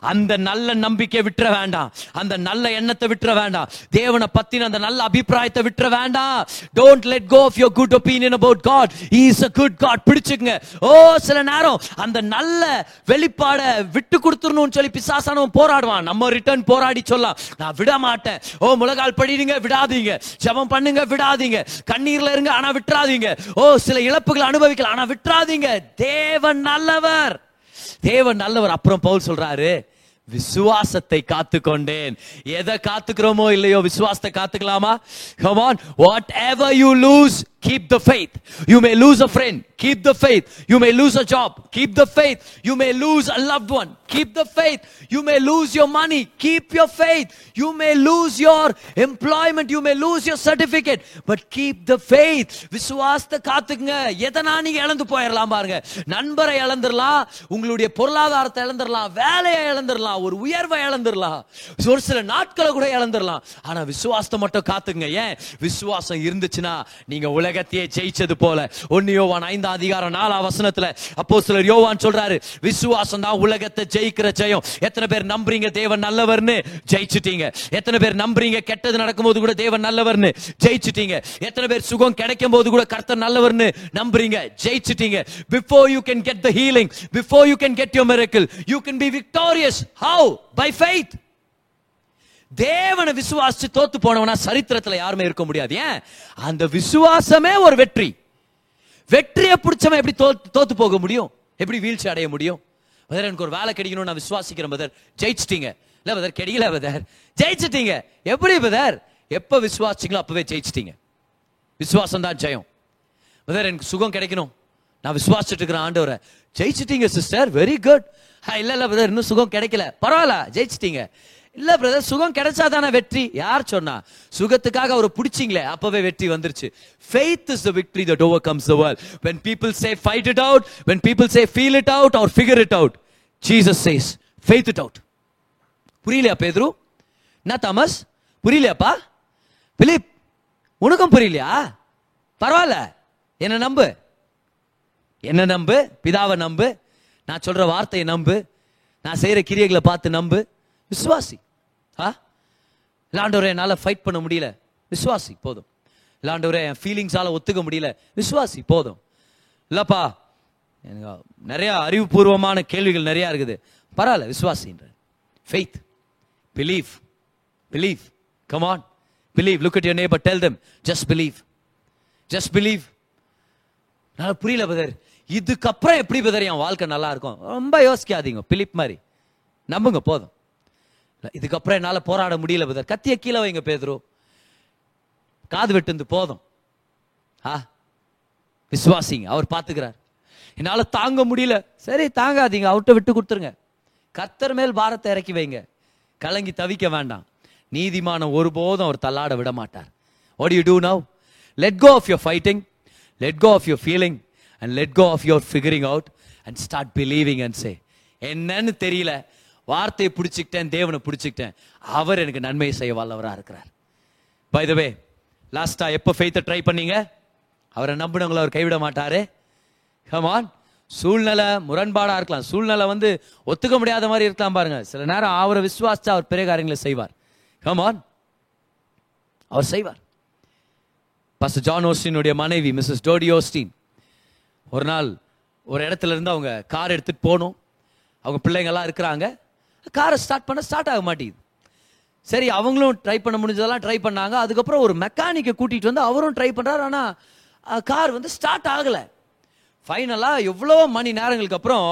[SPEAKER 1] அந்த நல்ல நம்பிக்கை விட்டுற வேண்டாம். அந்த நல்ல எண்ணத்தை விட்டுற வேண்டாம். தேவனை பத்தின அந்த நல்ல அபிப்பிராயத்தை விட்டுற வேண்டாம். Don't let go of your good opinion about God is a good God பிடிச்சுங்க ஓ சில நேரம் அந்த நல்ல வெளிப்பாடை விட்டு கொடுத்துடணும்னு சொல்லி பிசாசானவன் போராடுவான். நம்ம ரிட்டர்ன் போராடி சொல்லலாம். நான் விட மாட்டேன். ஓ முழகால் படிடுங்க விடாதீங்க. ஜபம் பண்ணுங்க விடாதீங்க. கண்ணீர்ல இருங்க ஆனா விட்டுறாதீங்க. ஓ சில இழப்புகளை அனுபவிக்கலாம் ஆனா விட்டுறாதீங்க. தேவன் நல்லவர். தேவன் நல்லவர். அப்புறம் பவுல் சொல்றாரு விசுவாசத்தை காத்து கொண்டேன் எதை காத்துக்கிறோமோ இல்லையோ விசுவாசத்தை காத்துக்கலாமா? Come on whatever you lose keep the faith you may lose a friend keep the faith you may lose a job keep the faith you may lose a loved one keep the faith you may lose your money keep your faith you may lose your employment you may lose your certificate but keep the faith விசுவாசத்தை காத்துக்குங்க எதனா நீங்க இழந்து போயிடலாம் பாருங்க நண்பரை இழந்துடலாம் உங்களுடைய பொருளாதாரத்தை இழந்துடலாம் வேலையை இழந்துடலாம் ஒரு உயர்வை இழந்துடலாம் ஒரு சில நாட்களை கூட இழந்துடலாம் ஆனா விசுவாசத்தை மட்டும் காத்துங்க ஏன் விசுவாசம் இருந்துச்சுன்னா நீங்க உலகத்தையே ஜெயிச்சது போல. ஒன்னு யோவான் ஐந்தாம் அதிகாரம் நாலாம் வசனத்துல அப்போ சிலர் யோவான் சொல்றாரு விசுவாசம் தான் உலகத்தை ஜெயிக்கிற ஜெயம். எத்தனை பேர் நம்புறீங்க தேவன் நல்லவர்னு? ஜெயிச்சிட்டீங்க. எத்தனை பேர் நம்புறீங்க கெட்டது நடக்கும்போது கூட தேவன் நல்லவர்னு? ஜெயிச்சிட்டீங்க. எத்தனை பேர் சுகம் கிடைக்கும் போது கூட கர்த்தர் நல்லவர்னு நம்புறீங்க? ஜெயிச்சிட்டீங்க. Before you can get the healing before you can get your miracle you can be victorious how by faith தேவனை விசுவாசிச்சு தோத்து போனவனா சரித்திரத்துல யாருமே இருக்க முடியாது. ஏன்? அந்த விசுவாசமே ஒரு வெற்றி. வெற்றியை பிடிச்சவன் எப்படி தோத்து போக முடியும்? எப்படி வீழ்ச்சி அடைய முடியும்? பதர் எனக்கு ஒரு வேலை கிடைக்கணும்னு நான் விசுவாசிக்கிறேன் பதர் ஜெயிச்சிட்டீங்க. இல்ல பதர் கிடைக்கல பதர் ஜெயிச்சிட்டீங்க. எப்படி பதர் எப்ப விசுவாசிங்களோ அப்பவே ஜெயிச்சிட்டீங்க. விசுவாசம் தான் ஜெயம். பதர் எனக்கு சுகம் கிடைக்கணும். நான் விசுவாசிட்டு இருக்கிறேன் ஆண்டவரை. ஜெயிச்சிட்டீங்க சிஸ்டர் வெரி குட் இல்ல இல்ல பதர் இன்னும் சுகம் கிடைக்கல. பரவாயில்ல ஜெயிச்சிட்டீங்க. இல்ல பிரதர் சுகம் கிடைச்சாதானே வெற்றி? யார் சொன்னா? சுகத்துக்காக அவரை பிடிச்சிங்களே அப்பவே வெற்றி வந்துருச்சு. Faith is the victory that overcomes the world when people say fight it out when people say feel it out or figure it out jesus says faith it out. புரியலையா பேதுரு? என்ன தாமஸ்? புரியலையாப்பா? பிலிப் உனக்கும் புரியலையா? பரவாயில்ல. என்ன நம்பு? என்ன நம்பு? பிதாவை நம்பு. நான் சொல்ற வார்த்தையை நம்பு. நான் செய்யற கிரியைகளை பார்த்து நம்பு. விசுவாசி. ஆ இல்லாண்டவரை என்னால் ஃபைட் பண்ண முடியல. விசுவாசி போதும். இல்லாண்டவரை என் ஃபீலிங்ஸால் ஒத்துக்க முடியல. விசுவாசி போதும். இல்லைப்பா எனக்கு நிறையா அறிவுபூர்வமான கேள்விகள் நிறையா இருக்குது. பரவாயில்ல விசுவாசின்ற faith believe believe come on believe look at your neighbour tell them just believe just believe நல்லா புரியல பதர் இதுக்கப்புறம் எப்படி பதர் என் வாழ்க்கை நல்லா இருக்கும்? ரொம்ப யோசிக்காதீங்க. பிலிப் மாதிரி. நம்புங்க போதும். இதுக்கப்புறம் என்னால் போராட முடியல பதர் கத்திய கீழே வைங்க பேதுரு. காது வெட்டுந்து போதும். ஆ? விசுவாசிங்க அவர் பார்த்துக்கிறார். என்னால் தாங்க முடியல. சரி தாங்காதீங்க அவர்கிட்ட விட்டு கொடுத்துருங்க. கர்த்தர் மேல் பாரத்தை இறக்கி வைங்க. கலங்கி தவிக்க வேண்டாம். நீதிமானம் ஒருபோதும் அவர் தள்ளாட விட மாட்டார். What you do now let go of your fighting let go of your feeling and let go of your figuring out and start believing and say என்னன்னு தெரியல. வார்த்தையை பிடிச்சிக்கிட்டேன் தேவனை பிடிச்சிக்கிட்டேன். அவர் எனக்கு நன்மை செய்ய வல்லவராக இருக்கிறார். பை த வே லாஸ்டா எப்போ ஃபெய்த்தை ட்ரை பண்ணீங்க? அவரை நம்பினவங்களை அவர் கைவிட மாட்டாரு. ஹமான் சூழ்நிலை முரண்பாடாக இருக்கலாம். சூழ்நிலை வந்து ஒத்துக்க முடியாத மாதிரி இருக்கலாம் பாருங்க. சில நேரம் அவரை விசுவாசிச்சா அவர் பெரிய காரியங்களை செய்வார். ஹமான் அவர் செய்வார். பஸ் ஜான் ஓஸ்டினுடைய மனைவி மிஸ்ஸஸ் டோடி ஓஸ்டின் ஒரு நாள் ஒரு இடத்துல இருந்து அவங்க கார் எடுத்துகிட்டு போகணும் அவங்க பிள்ளைங்கள்லாம் இருக்கிறாங்க. காரை ஸ்டார்ட் பண்ண ஸ்டார்ட் ஆக மாட்டேங்குது. சரி அவங்களும் ட்ரை பண்ண முடிஞ்சதெல்லாம் ட்ரை பண்ணாங்க. அதுக்கப்புறம் ஒரு மெக்கானிக்கை கூட்டிட்டு வந்து அவரும் ட்ரை பண்ணுறாரு ஆனால் கார் வந்து ஸ்டார்ட் ஆகலை. ஃபைனலாக எவ்வளோ மணி நேரங்களுக்கு அப்புறம்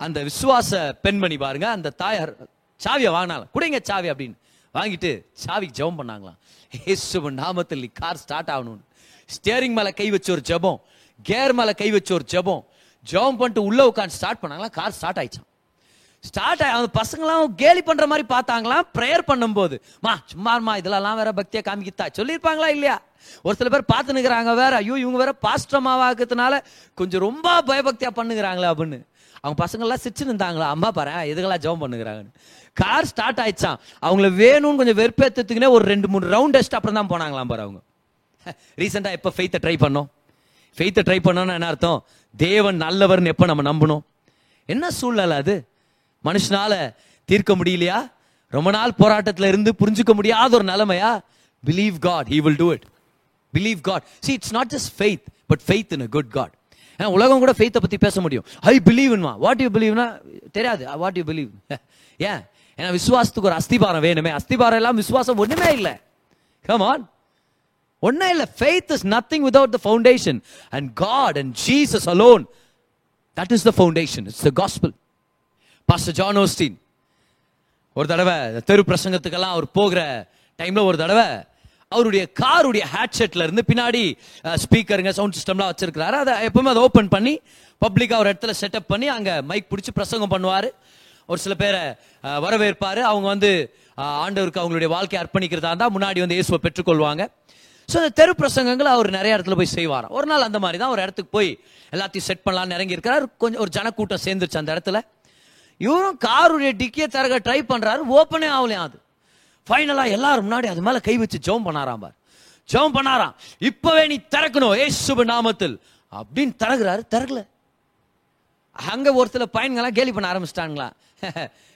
[SPEAKER 1] அந்த விசுவாச பெண்மணி பாருங்க அந்த தாயார் சாவியை வாங்கினாலும் கொடுங்க சாவி அப்படின்னு வாங்கிட்டு சாவிக்கு ஜெபம் பண்ணாங்களாம். இயேசுவின் நாமத்தில் கார் ஸ்டார்ட் ஆகணும்னு. ஸ்டியரிங் மேலே கை வச்ச ஒரு ஜெபம். கேர் மேலே கை வச்ச ஒரு ஜெபம். ஜெபம் பண்ணிட்டு உள்ளே உட்காந்து ஸ்டார்ட் பண்ணாங்களா கார் ஸ்டார்ட் ஆயிடுச்சான் ஸ்டார்ட் ஆகி அந்த பசங்களாம் கேலி பண்ற மாதிரி பார்த்தாங்களாம் ப்ரேயர் பண்ணும்போது. மா சும்மாமா இதெல்லாம் வேற பக்தியை காமிக்கித்தா சொல்லியிருப்பாங்களா இல்லையா? ஒரு சில பேர் பார்த்து நிற்கிறாங்க வேற. ஐயோ இவங்க வேற பாஸ்டமாவாக்குறதுனால கொஞ்சம் ரொம்ப பயபக்தியா பண்ணுகிறாங்களே அப்படின்னு. அவங்க பசங்கள்லாம் சிரிச்சு இருந்தாங்களா? அம்மா பாரு இதுக்கெல்லாம் ஜெபம் பண்ணுகிறாங்கன்னு? கார் ஸ்டார்ட் ஆயிடுச்சான் அவங்கள வேணும்னு கொஞ்சம் வெறுப்பேற்றத்துக்குனே ஒரு ரெண்டு மூணு ரவுண்ட் டெஸ்ட் அப்புறம் தான் போனாங்களாம் பாரு அவங்க. ரீசெண்டாக எப்போ ஃபெய்த்தை ட்ரை பண்ணோம்? ஃபெய்த்தை ட்ரை பண்ணோன்னா என்ன அர்த்தம்? தேவன் நல்லவர்னு எப்போ நம்ம நம்பணும்? என்ன சூழ்நிலை அது? மனுஷனால தீர்க்க முடியலையா? ரொம்ப நாள் போராட்டத்தில் இருந்து புரிஞ்சுக்க முடியாத ஒரு நிலைமையா? Believe God he will do it believe God see it's not just faith but faith in a good God ஏன்னா உலகம் கூட ஃபெய்த்தை பற்றி பேச முடியும். ஐ பிலீவ்மா வாட் யூ பிலீவ்னா தெரியாது. வாட் யூ பிலீவ் ஏன்? ஏன்னா விசுவாசத்துக்கு ஒரு அஸ்திபாரம் வேணுமே. அஸ்திபாரம் எல்லாம் விசுவாசம் ஒன்றுமே இல்லை. கமான் ஒன்றே இல்லை. Faith is nothing without the foundation and God and Jesus alone that is the foundation it's the gospel pastor John Osteen ஒரு தடவை தெரு பிரசங்கத்துக்கெல்லாம் அவர் போகிற டைம்ல ஒரு தடவை அவருடைய காருடைய ஹேட்செட்ல இருந்து பின்னாடி ஸ்பீக்கருங்க சவுண்ட் சிஸ்டம்லாம் வச்சிருக்கிறாரு. அதை எப்பவுமே அதை ஓப்பன் பண்ணி பப்ளிக்காக ஒரு இடத்துல செட்டப் பண்ணி அங்கே மைக் பிடிச்சி பிரசங்கம் பண்ணுவார். ஒரு சில பேரை வரவேற்பார். அவங்க வந்து ஆண்டவருக்கு அவங்களுடைய வாழ்க்கையை அர்ப்பணிக்கிறதா இருந்தால் முன்னாடி வந்து இயேசுவை பெற்றுக்கொள்வாங்க. ஸோ அந்த தெரு பிரசங்கங்களை அவர் நிறைய இடத்துல போய் செய்வாராம். ஒரு நாள் அந்த மாதிரி தான் ஒரு இடத்துக்கு போய் எல்லாத்தையும் செட் பண்ணலான்னு இறங்கியிருக்கிறார். கொஞ்சம் ஒரு ஜனக்கூட்டம் சேர்ந்துருச்சு அந்த இடத்துல. இவரும் காருடைய டிக்கியை தரக ட்ரை பண்ணுறாரு ஓப்பனே ஆகலையும் அது? ஃபைனலாக எல்லாரும் முன்னாடி அது மேலே கை வச்சு ஜெபம் பண்ணாராம் பார். ஜெபம் பண்ணாராம். இப்போவே நீ திறக்கணும் ஏசுப நாமத்தில். அப்படின்னு திறகுறாரு திறக்கல. அங்கே ஒரு சில பையன்கள்லாம் கேலி பண்ண ஆரம்பிச்சிட்டாங்களா?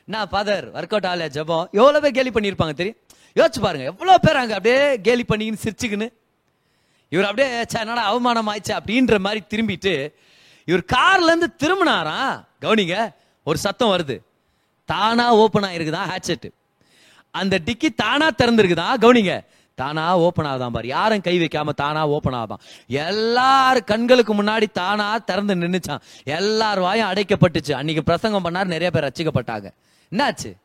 [SPEAKER 1] நான் ஃபாதர் ஒர்க் அவுட் ஆகல ஜெபம்? எவ்வளோ பேர் கேலி பண்ணியிருப்பாங்க தெரியும்? யோசிச்சு பாருங்க எவ்வளோ பேர் அங்கே அப்படியே கேலி பண்ணிக்கின்னு சிரிச்சுக்கின்னு. இவர் அப்படியே என்னடா அவமானம் ஆயிடுச்சு அப்படின்ற மாதிரி திரும்பிட்டு இவர் கார்லேருந்து திரும்பினாரா திரும்பினாராம். கவனிங்க ஒரு சத்தம் வருது. தானா ஓப்பன் ஆயிருக்குதான் ஹேட்செட் அந்த டிக்கி தானா திறந்திருக்குதா? கவனிங்க. தானா ஓப்பன் ஆகுதான் பாரு. யாரும் கை வைக்காம தானா ஓப்பன் ஆகுதான். எல்லார் கண்களுக்கு முன்னாடி தானா திறந்து நின்றுச்சான் எல்லார் வாயும் அடைக்கப்பட்டுச்சு. அன்னைக்கு பிரசங்கம் பண்ணார் நிறைய பேர் ரசிக்கப்பட்டாங்க. என்னாச்சு?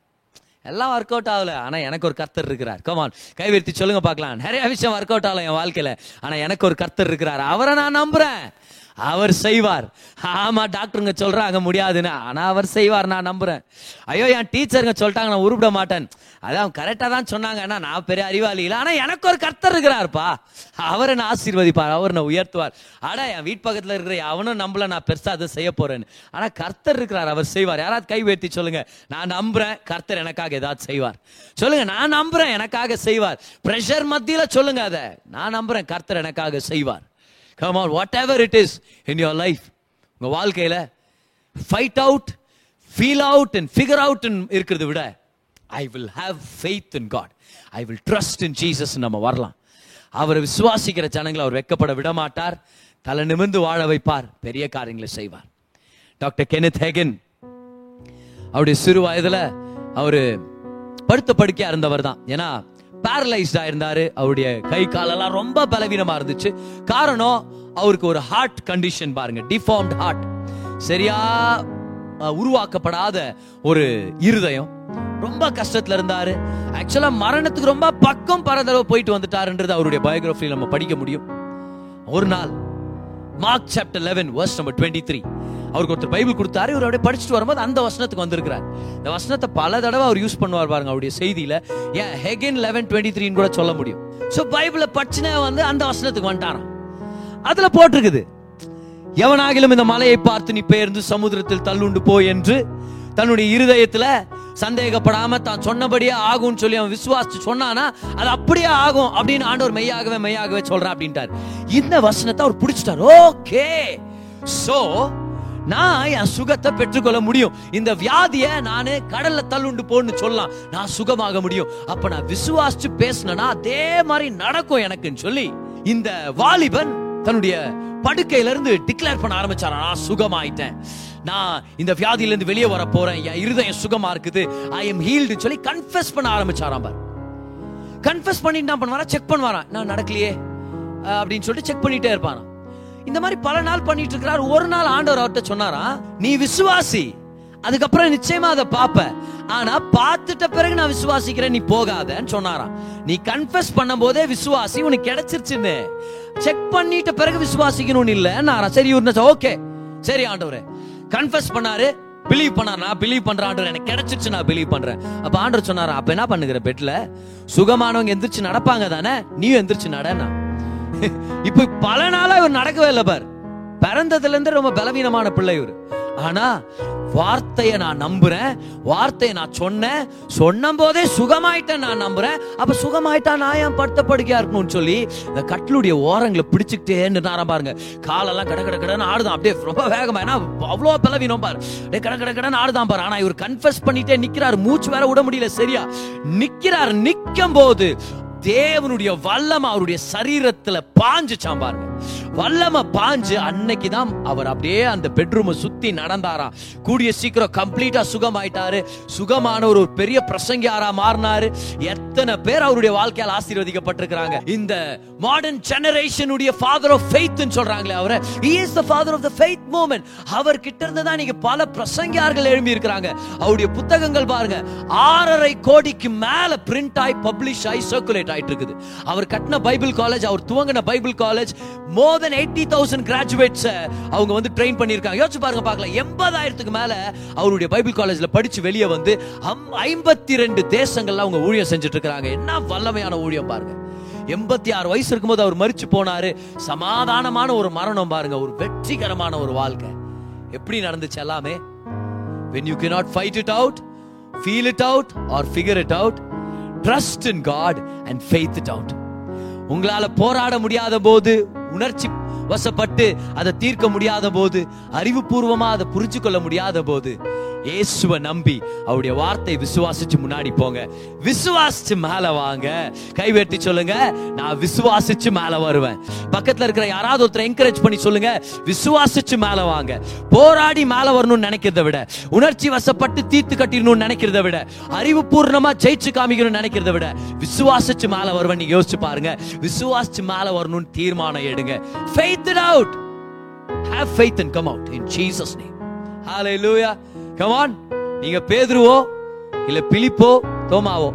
[SPEAKER 1] எல்லாம் ஒர்க் அவுட் ஆகல. ஆனா எனக்கு ஒரு கர்த்தர் இருக்கிறார். கமான் கைவிருத்தி சொல்லுங்க பார்க்கலாம். நிறைய விஷயம் ஒர்க் அவுட் ஆகல என் வாழ்க்கையில. ஆனா எனக்கு ஒரு கர்த்தர் இருக்கிறார். அவரை நான் நம்புறேன். அவர் செய்வார். ஆமா டாக்டருங்க சொல்றாங்க முடியாதுன்னு. ஆனா அவர் செய்வார் நான் நம்புறேன். ஐயோ என் டீச்சருங்க சொல்லிட்டாங்க நான் உருப்பிட மாட்டேன். அதான் கரெக்டா தான் சொன்னாங்க. நான் பெரிய அறிவாளி இல்லை ஆனா எனக்கு ஒரு கர்த்தர் இருக்கிறார்ப்பா. அவரை நான் ஆசீர்வதிப்பார் அவர் நான் உயர்த்துவார். ஆனா என் வீட்டு பக்கத்துல இருக்கிற அவனும் நம்பல நான் பெருசா அதை செய்ய போறேன்னு. ஆனா கர்த்தர் இருக்கிறார் அவர் செய்வார். யாராவது கை உயர்த்தி சொல்லுங்க. நான் நம்புறேன் கர்த்தர் எனக்காக ஏதாவது செய்வார். சொல்லுங்க நான் நம்புறேன் எனக்காக செய்வார். பிரஷர் மத்தியில சொல்லுங்க அதை. நான் நம்புறேன் கர்த்தர் எனக்காக செய்வார். Come on whatever it is in your life உங்கள் வாழ்க்கையில் fight out feel out and figure out இருக்கிறத விட I will have faith in God I will trust in Jesus நம்ம வரலாம். அவரை விசுவாசிக்கிற ஜனங்களை அவர் வெக்கப்பட விட மாட்டார் தலை நிமிர்ந்து வாழ வைப்பார். பெரிய காரியங்களை செய்வார். டாக்டர் கெனித் ஹெகன் அவருடைய சிறு வயதில் அவர் படுத்த படுக்கையாக இருந்தவர் தான். ஏன்னா பேரலைஸ்டா இருந்தாரு அவருடைய கை காலெல்லாம் ரொம்ப பலவீனமா இருந்துச்சு. காரணம் அவருக்கு ஒரு ஹார்ட் கண்டிஷன் பாருங்க. டிஃபார்ம்ட் ஹார்ட் சரியா உருவாக்கப்படாத ஒரு இருதயம். ரொம்ப கஷ்டத்துல இருந்தாரு. ஆக்சுவலா மரணத்துக்கு ரொம்ப பக்கம் பல போயிட்டு வந்துட்டாருன்றது அவருடைய பயோகிராஃபி நம்ம படிக்க முடியும். ஒரு நாள் Mark chapter eleven verse number twenty three அவருக்கு ஒருத்தர் பைபிள் கொடுத்தாரு இவர் அப்படியே படிச்சுட்டு வரும்போது அந்த வசனத்துக்கு வந்திருக்கிறார். இந்த வசனத்தை பல தடவை அவர் யூஸ் பண்ணுவார் பாருங்க அவருடைய செய்தியில. ஏன் ஹெகன் லெவன் டுவெண்ட்டி த்ரீன்னு கூட சொல்ல முடியும். ஸோ பைபிளை படிச்சுனே வந்து அந்த வசனத்துக்கு வந்துட்டாராம். அதுல போட்டிருக்குது. எவனாகிலும் இந்த மலையை பார்த்து நீ பெயர்ந்து சமுத்திரத்தில் தள்ளுண்டு போ என்று தன்னுடைய இருதயத்துல சந்தேகப்படாம தான் சொன்னபடியே ஆகும்னு சொல்லி அவன் விசுவாசிச்சு சொன்னானா அது அப்படியே ஆகும் அப்படின்னு ஆண்டவர் மெய்யாகவே மெய்யாகவே சொல்றான் அப்படின்ட்டார். இந்த வசனத்தை அவர் பிடிச்சிட்டார். ஓகே சோ நான் என் சுகத்தை பெற்றுக்கொள்ள முடியும். இந்த வியாதிய நான் கடல்ல தள்ளுண்டு போன்னு சொல்லலாம். நான் சுகமாக முடியும். அப்ப நான் விசுவாசிச்சு பேசினேன்னா அதே மாதிரி நடக்கும் எனக்குன்னு சொல்லி இந்த வாலிபன் தன்னுடைய படுக்கையில இருந்து டிக்ளேர் பண்ண ஆரம்பிச்சாரா நான் சுகமாயிட்டேன். நான் இந்த வியாதியில இருந்து வெளியே வர போறேன். என் இருதயம் சுகமா இருக்குது. ஐ எம் ஹீல்டு சொல்லி கன்ஃபெஸ் பண்ண ஆரம்பிச்சாராம் பார். கன்ஃபெஸ் பண்ணிட்டு என்ன பண்ணுவாரா? செக் பண்ணுவாரா நான் நடக்கலையே. அப்படின்னு சொல்லிட்டு செக் பண்ணிட்டே இருப்பாராம். இந்த மாதிரி பல நாள் பண்ணிட்டு இருக்கிறார் ஒரு நாள் ஆண்டவர் அவர்கிட்ட சொன்னாரா நீ விசுவாசி அதுக்கப்புறம் நிச்சயமா அதை பாப்ப ஆனா பார்த்துட்ட பிறகு நான் விசுவாசிக்கிறேன் நீ போகாதன்னு சொன்னாராம் நீ கன்ஃபஸ் பண்ணும் போதே விசுவாசி உனக்கு கிடைச்சிருச்சுன்னு. செக் பண்ணிட்ட பிறகு விசுவாசிக்கணும்னு இல்ல சரி இவர் ஓகே சரி ஆண்டவரே. கன்ஃபஸ் பண்ணாரு பிலீவ் பண்ணார் நான் பிலீவ் பண்றேன் ஆண்டவர். எனக்கு கிடைச்சிருச்சு நான் பிலீவ் பண்றேன். அப்ப ஆண்டவர் சொன்னாரா அப்ப என்ன பண்ணுகிற பெட்ல? சுகமானவங்க எந்திரிச்சு நடப்பாங்க தானே? நீயும் எந்திரிச்சு நடனா? இப்ப பல நாளா இவர் நடக்கவே இல்லை பார். பிறந்ததுல இருந்து ரொம்ப பலவீனமான பிள்ளை இவர். ஆனா வார்த்தையை நான் நம்புறேன் வார்த்தையை நான் சொன்னேன் சொன்ன போதே சுகமாயிட்டேன் நான் நம்புறேன். அப்ப சுகமாயிட்டா நான் ஏன் படுத்த படுக்கையா இருக்கணும்னு சொல்லி இந்த கட்டிலுடைய ஓரங்களை பிடிச்சுக்கிட்டே நின்னாராம் பாருங்க. காலெல்லாம் கட கட கடன்னு ஆடுதான். அப்படியே ரொம்ப வேகமா ஏன்னா அவ்வளோ பலவீனம் பாரு. அப்படியே கட கட கடன்னு ஆடுதான் பாரு. ஆனா இவர் கன்ஃபஸ் பண்ணிட்டே நிக்கிறாரு. மூச்சு வேற விட முடியல சரியா? நிக்கிறார். நிக்கும் போது தேவனுடைய வல்லம் அவருடைய சரீரத்துல பாஞ்சுச்சாம் பாருங்க. வல்லமை பாஞ்சு அன்னைக்கு தான் அவர் அப்படியே அந்த பெட்ரூமை சுத்தி நடந்தாராம். கூடிய சீக்கிரம் கம்ப்ளீட்டா சுகமாயிட்டாரு. சுகமான ஒரு பெரிய பிரசங்கியாரா மாறினாரு. எத்தனை பேர் அவருடைய வாழ்க்கையால் ஆசீர்வதிக்கப்பட்டிருக்கிறாங்க. இந்த மாடர்ன் ஜெனரேஷனுடைய ஃபாதர் ஆஃப் ஃபெய்த்னு சொல்றாங்களே அவரை he is the father of the faith அவர் கிட்ட இருந்து தான் நீங்க பல பிரசங்கியார்கள் எழும்பி இருக்கிறாங்க அவருடைய புத்தகங்கள் பாருங்க. ஆறரை கோடிக்கு மேல பிரிண்ட் ஆகி பப்ளிஷ் ஆகி சர்க்குலேட் ஆயிட்டு இருக்குது அவர் கட்டின பைபிள் காலேஜ் அவர் துவங்கின Bible college more then eighty thousand graduates அவங்க வந்து ட்ரெயின் பண்ணியிருக்காங்க. யோசிச்சு பாருங்க பார்க்கலாம். எண்பதாயிரத்துக்கு மேல அவருடைய பைபிள் காலேஜ்ல படிச்சு வெளியே வந்து ஐம்பத்தி ரெண்டு தேசங்கள்ல அவங்க ஊழியம் செஞ்சுட்டு இருக்கிறாங்க என்ன வல்லமையான ஊழியம் பாருங்க. எண்பத்தி ஆறு வயசு இருக்கும்போது அவர் மறிச்சு போனாரு. சமாதானமான ஒரு மரணம் பாருங்க. ஒரு வெற்றிகரமான ஒரு வாழ்க்கை. எப்படி நடந்துச்சு எல்லாமே? When you cannot fight it out feel it out or figure it out trust in god and faith it out. உங்களால போராட முடியாத போது உணர்ச்சி வசப்பட்டு அதை தீர்க்க முடியாத போது அறிவுபூர்வமா அதை புரிஞ்சு கொள்ள முடியாத போது இயேசுவை நம்பி அவருடைய வார்த்தை விசுவாசிச்சு முன்னாடி போங்க. விசுவாசிச்சு மேல வாங்க. கைவேட்டி சொல்லுங்க. நான் விசுவாசிச்சு மேல வருவேன். பக்கத்துல இருக்கிற யாராவது ஒருத்தர் என்கரேஜ் பண்ணி சொல்லுங்க. விசுவாசிச்சு மேல வாங்க. போராடி மேல வரணும்னு நினைக்கிறத விட உணர்ச்சி வசப்பட்டு தீர்த்து கட்டிடணும்னு நினைக்கிறத விட அறிவுபூர்ணமா ஜெயிச்சு காமிக்கணும்னு நினைக்கிறத விட விசுவாசிச்சு மேல வருவேன் நீங்க யோசிச்சு பாருங்க. விசுவாசிச்சு மேல வரணும்னு தீர்மானம் எடுங்க. Faith it out have faith and come out in Jesus name hallelujah come on நீங்க பேதுருவோ இல்ல பிலிப்போ தோமாவோ.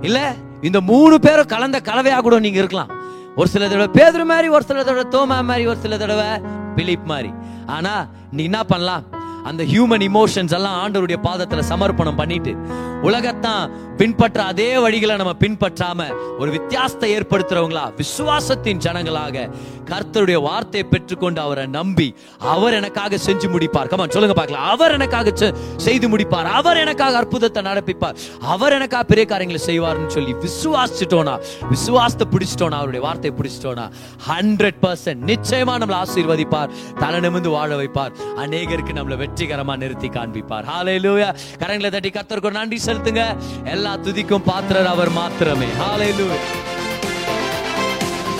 [SPEAKER 1] இல்ல இந்த மூணு பேரும் கலந்த கலவையா கூட நீங்க இருக்கலாம். ஒரு சில தடவை பேதுரு மாதிரி ஒரு சில தடவை தோமா மாதிரி ஒரு சில தடவை பிலிப் மாதிரி. ஆனா நீ என்ன பண்ணலாம்? அந்த ஹியூமன் இமோஷன்ஸ் எல்லாம் ஆண்டவருடைய பாதத்துல சமர்ப்பணம் பண்ணிட்டு உலகத்தான் பின்பற்ற அதே வழிகளை நம்ம பின்பற்றாம ஒரு வித்தியாசத்தை ஏற்படுத்துறவங்களா? விசுவாசத்தின் ஜனங்களாக கர்த்தருடைய வார்த்தையை பெற்றுக்கொண்டு அவரை நம்பி அவர் எனக்காக செஞ்சு முடிப்பார். கமான் சொல்லுங்க பார்க்கலாம். அவர் எனக்காக செய்து முடிப்பார். அவர் எனக்காக அற்புதத்தை நடப்பிப்பார். அவர் எனக்காக பெரிய காரியங்களை செய்வார்னு சொல்லி விசுவாசிட்டோனா விசுவாசத்தை பிடிச்சிட்டோனா அவருடைய வார்த்தையை பிடிச்சிட்டோனா ஹண்ட்ரட் பர்சன்ட் நிச்சயமா நம்மளை ஆசீர்வதிப்பார். தலை நிமிந்து வாழ வைப்பார். அநேகருக்கு நம்மளை வெற்றிகரமா நிறுத்தி காண்பிப்பார். ஹalleluya கரங்களை தட்டி கத்தருக்கு நன்றி செலுத்துங்க. எல்லா துதிக்கும் பாத்திரர் அவர் மாத்திரமே. ஹalleluya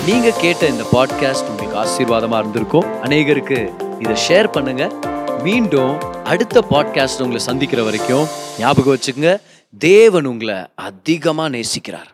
[SPEAKER 1] நீங்க கேட்ட இந்த பாட்காஸ்ட் உங்களுக்கு ஆசீர்வாதமா இருந்திருக்கும். அநேகருக்கு இதை ஷேர் பண்ணுங்க. மீண்டும் அடுத்த பாட்காஸ்ட் உங்களை சந்திக்கிற வரைக்கும் ஞாபகம் வச்சுக்கோங்க. தேவன் உங்களை அதிகமா நேசிக்கிறார்.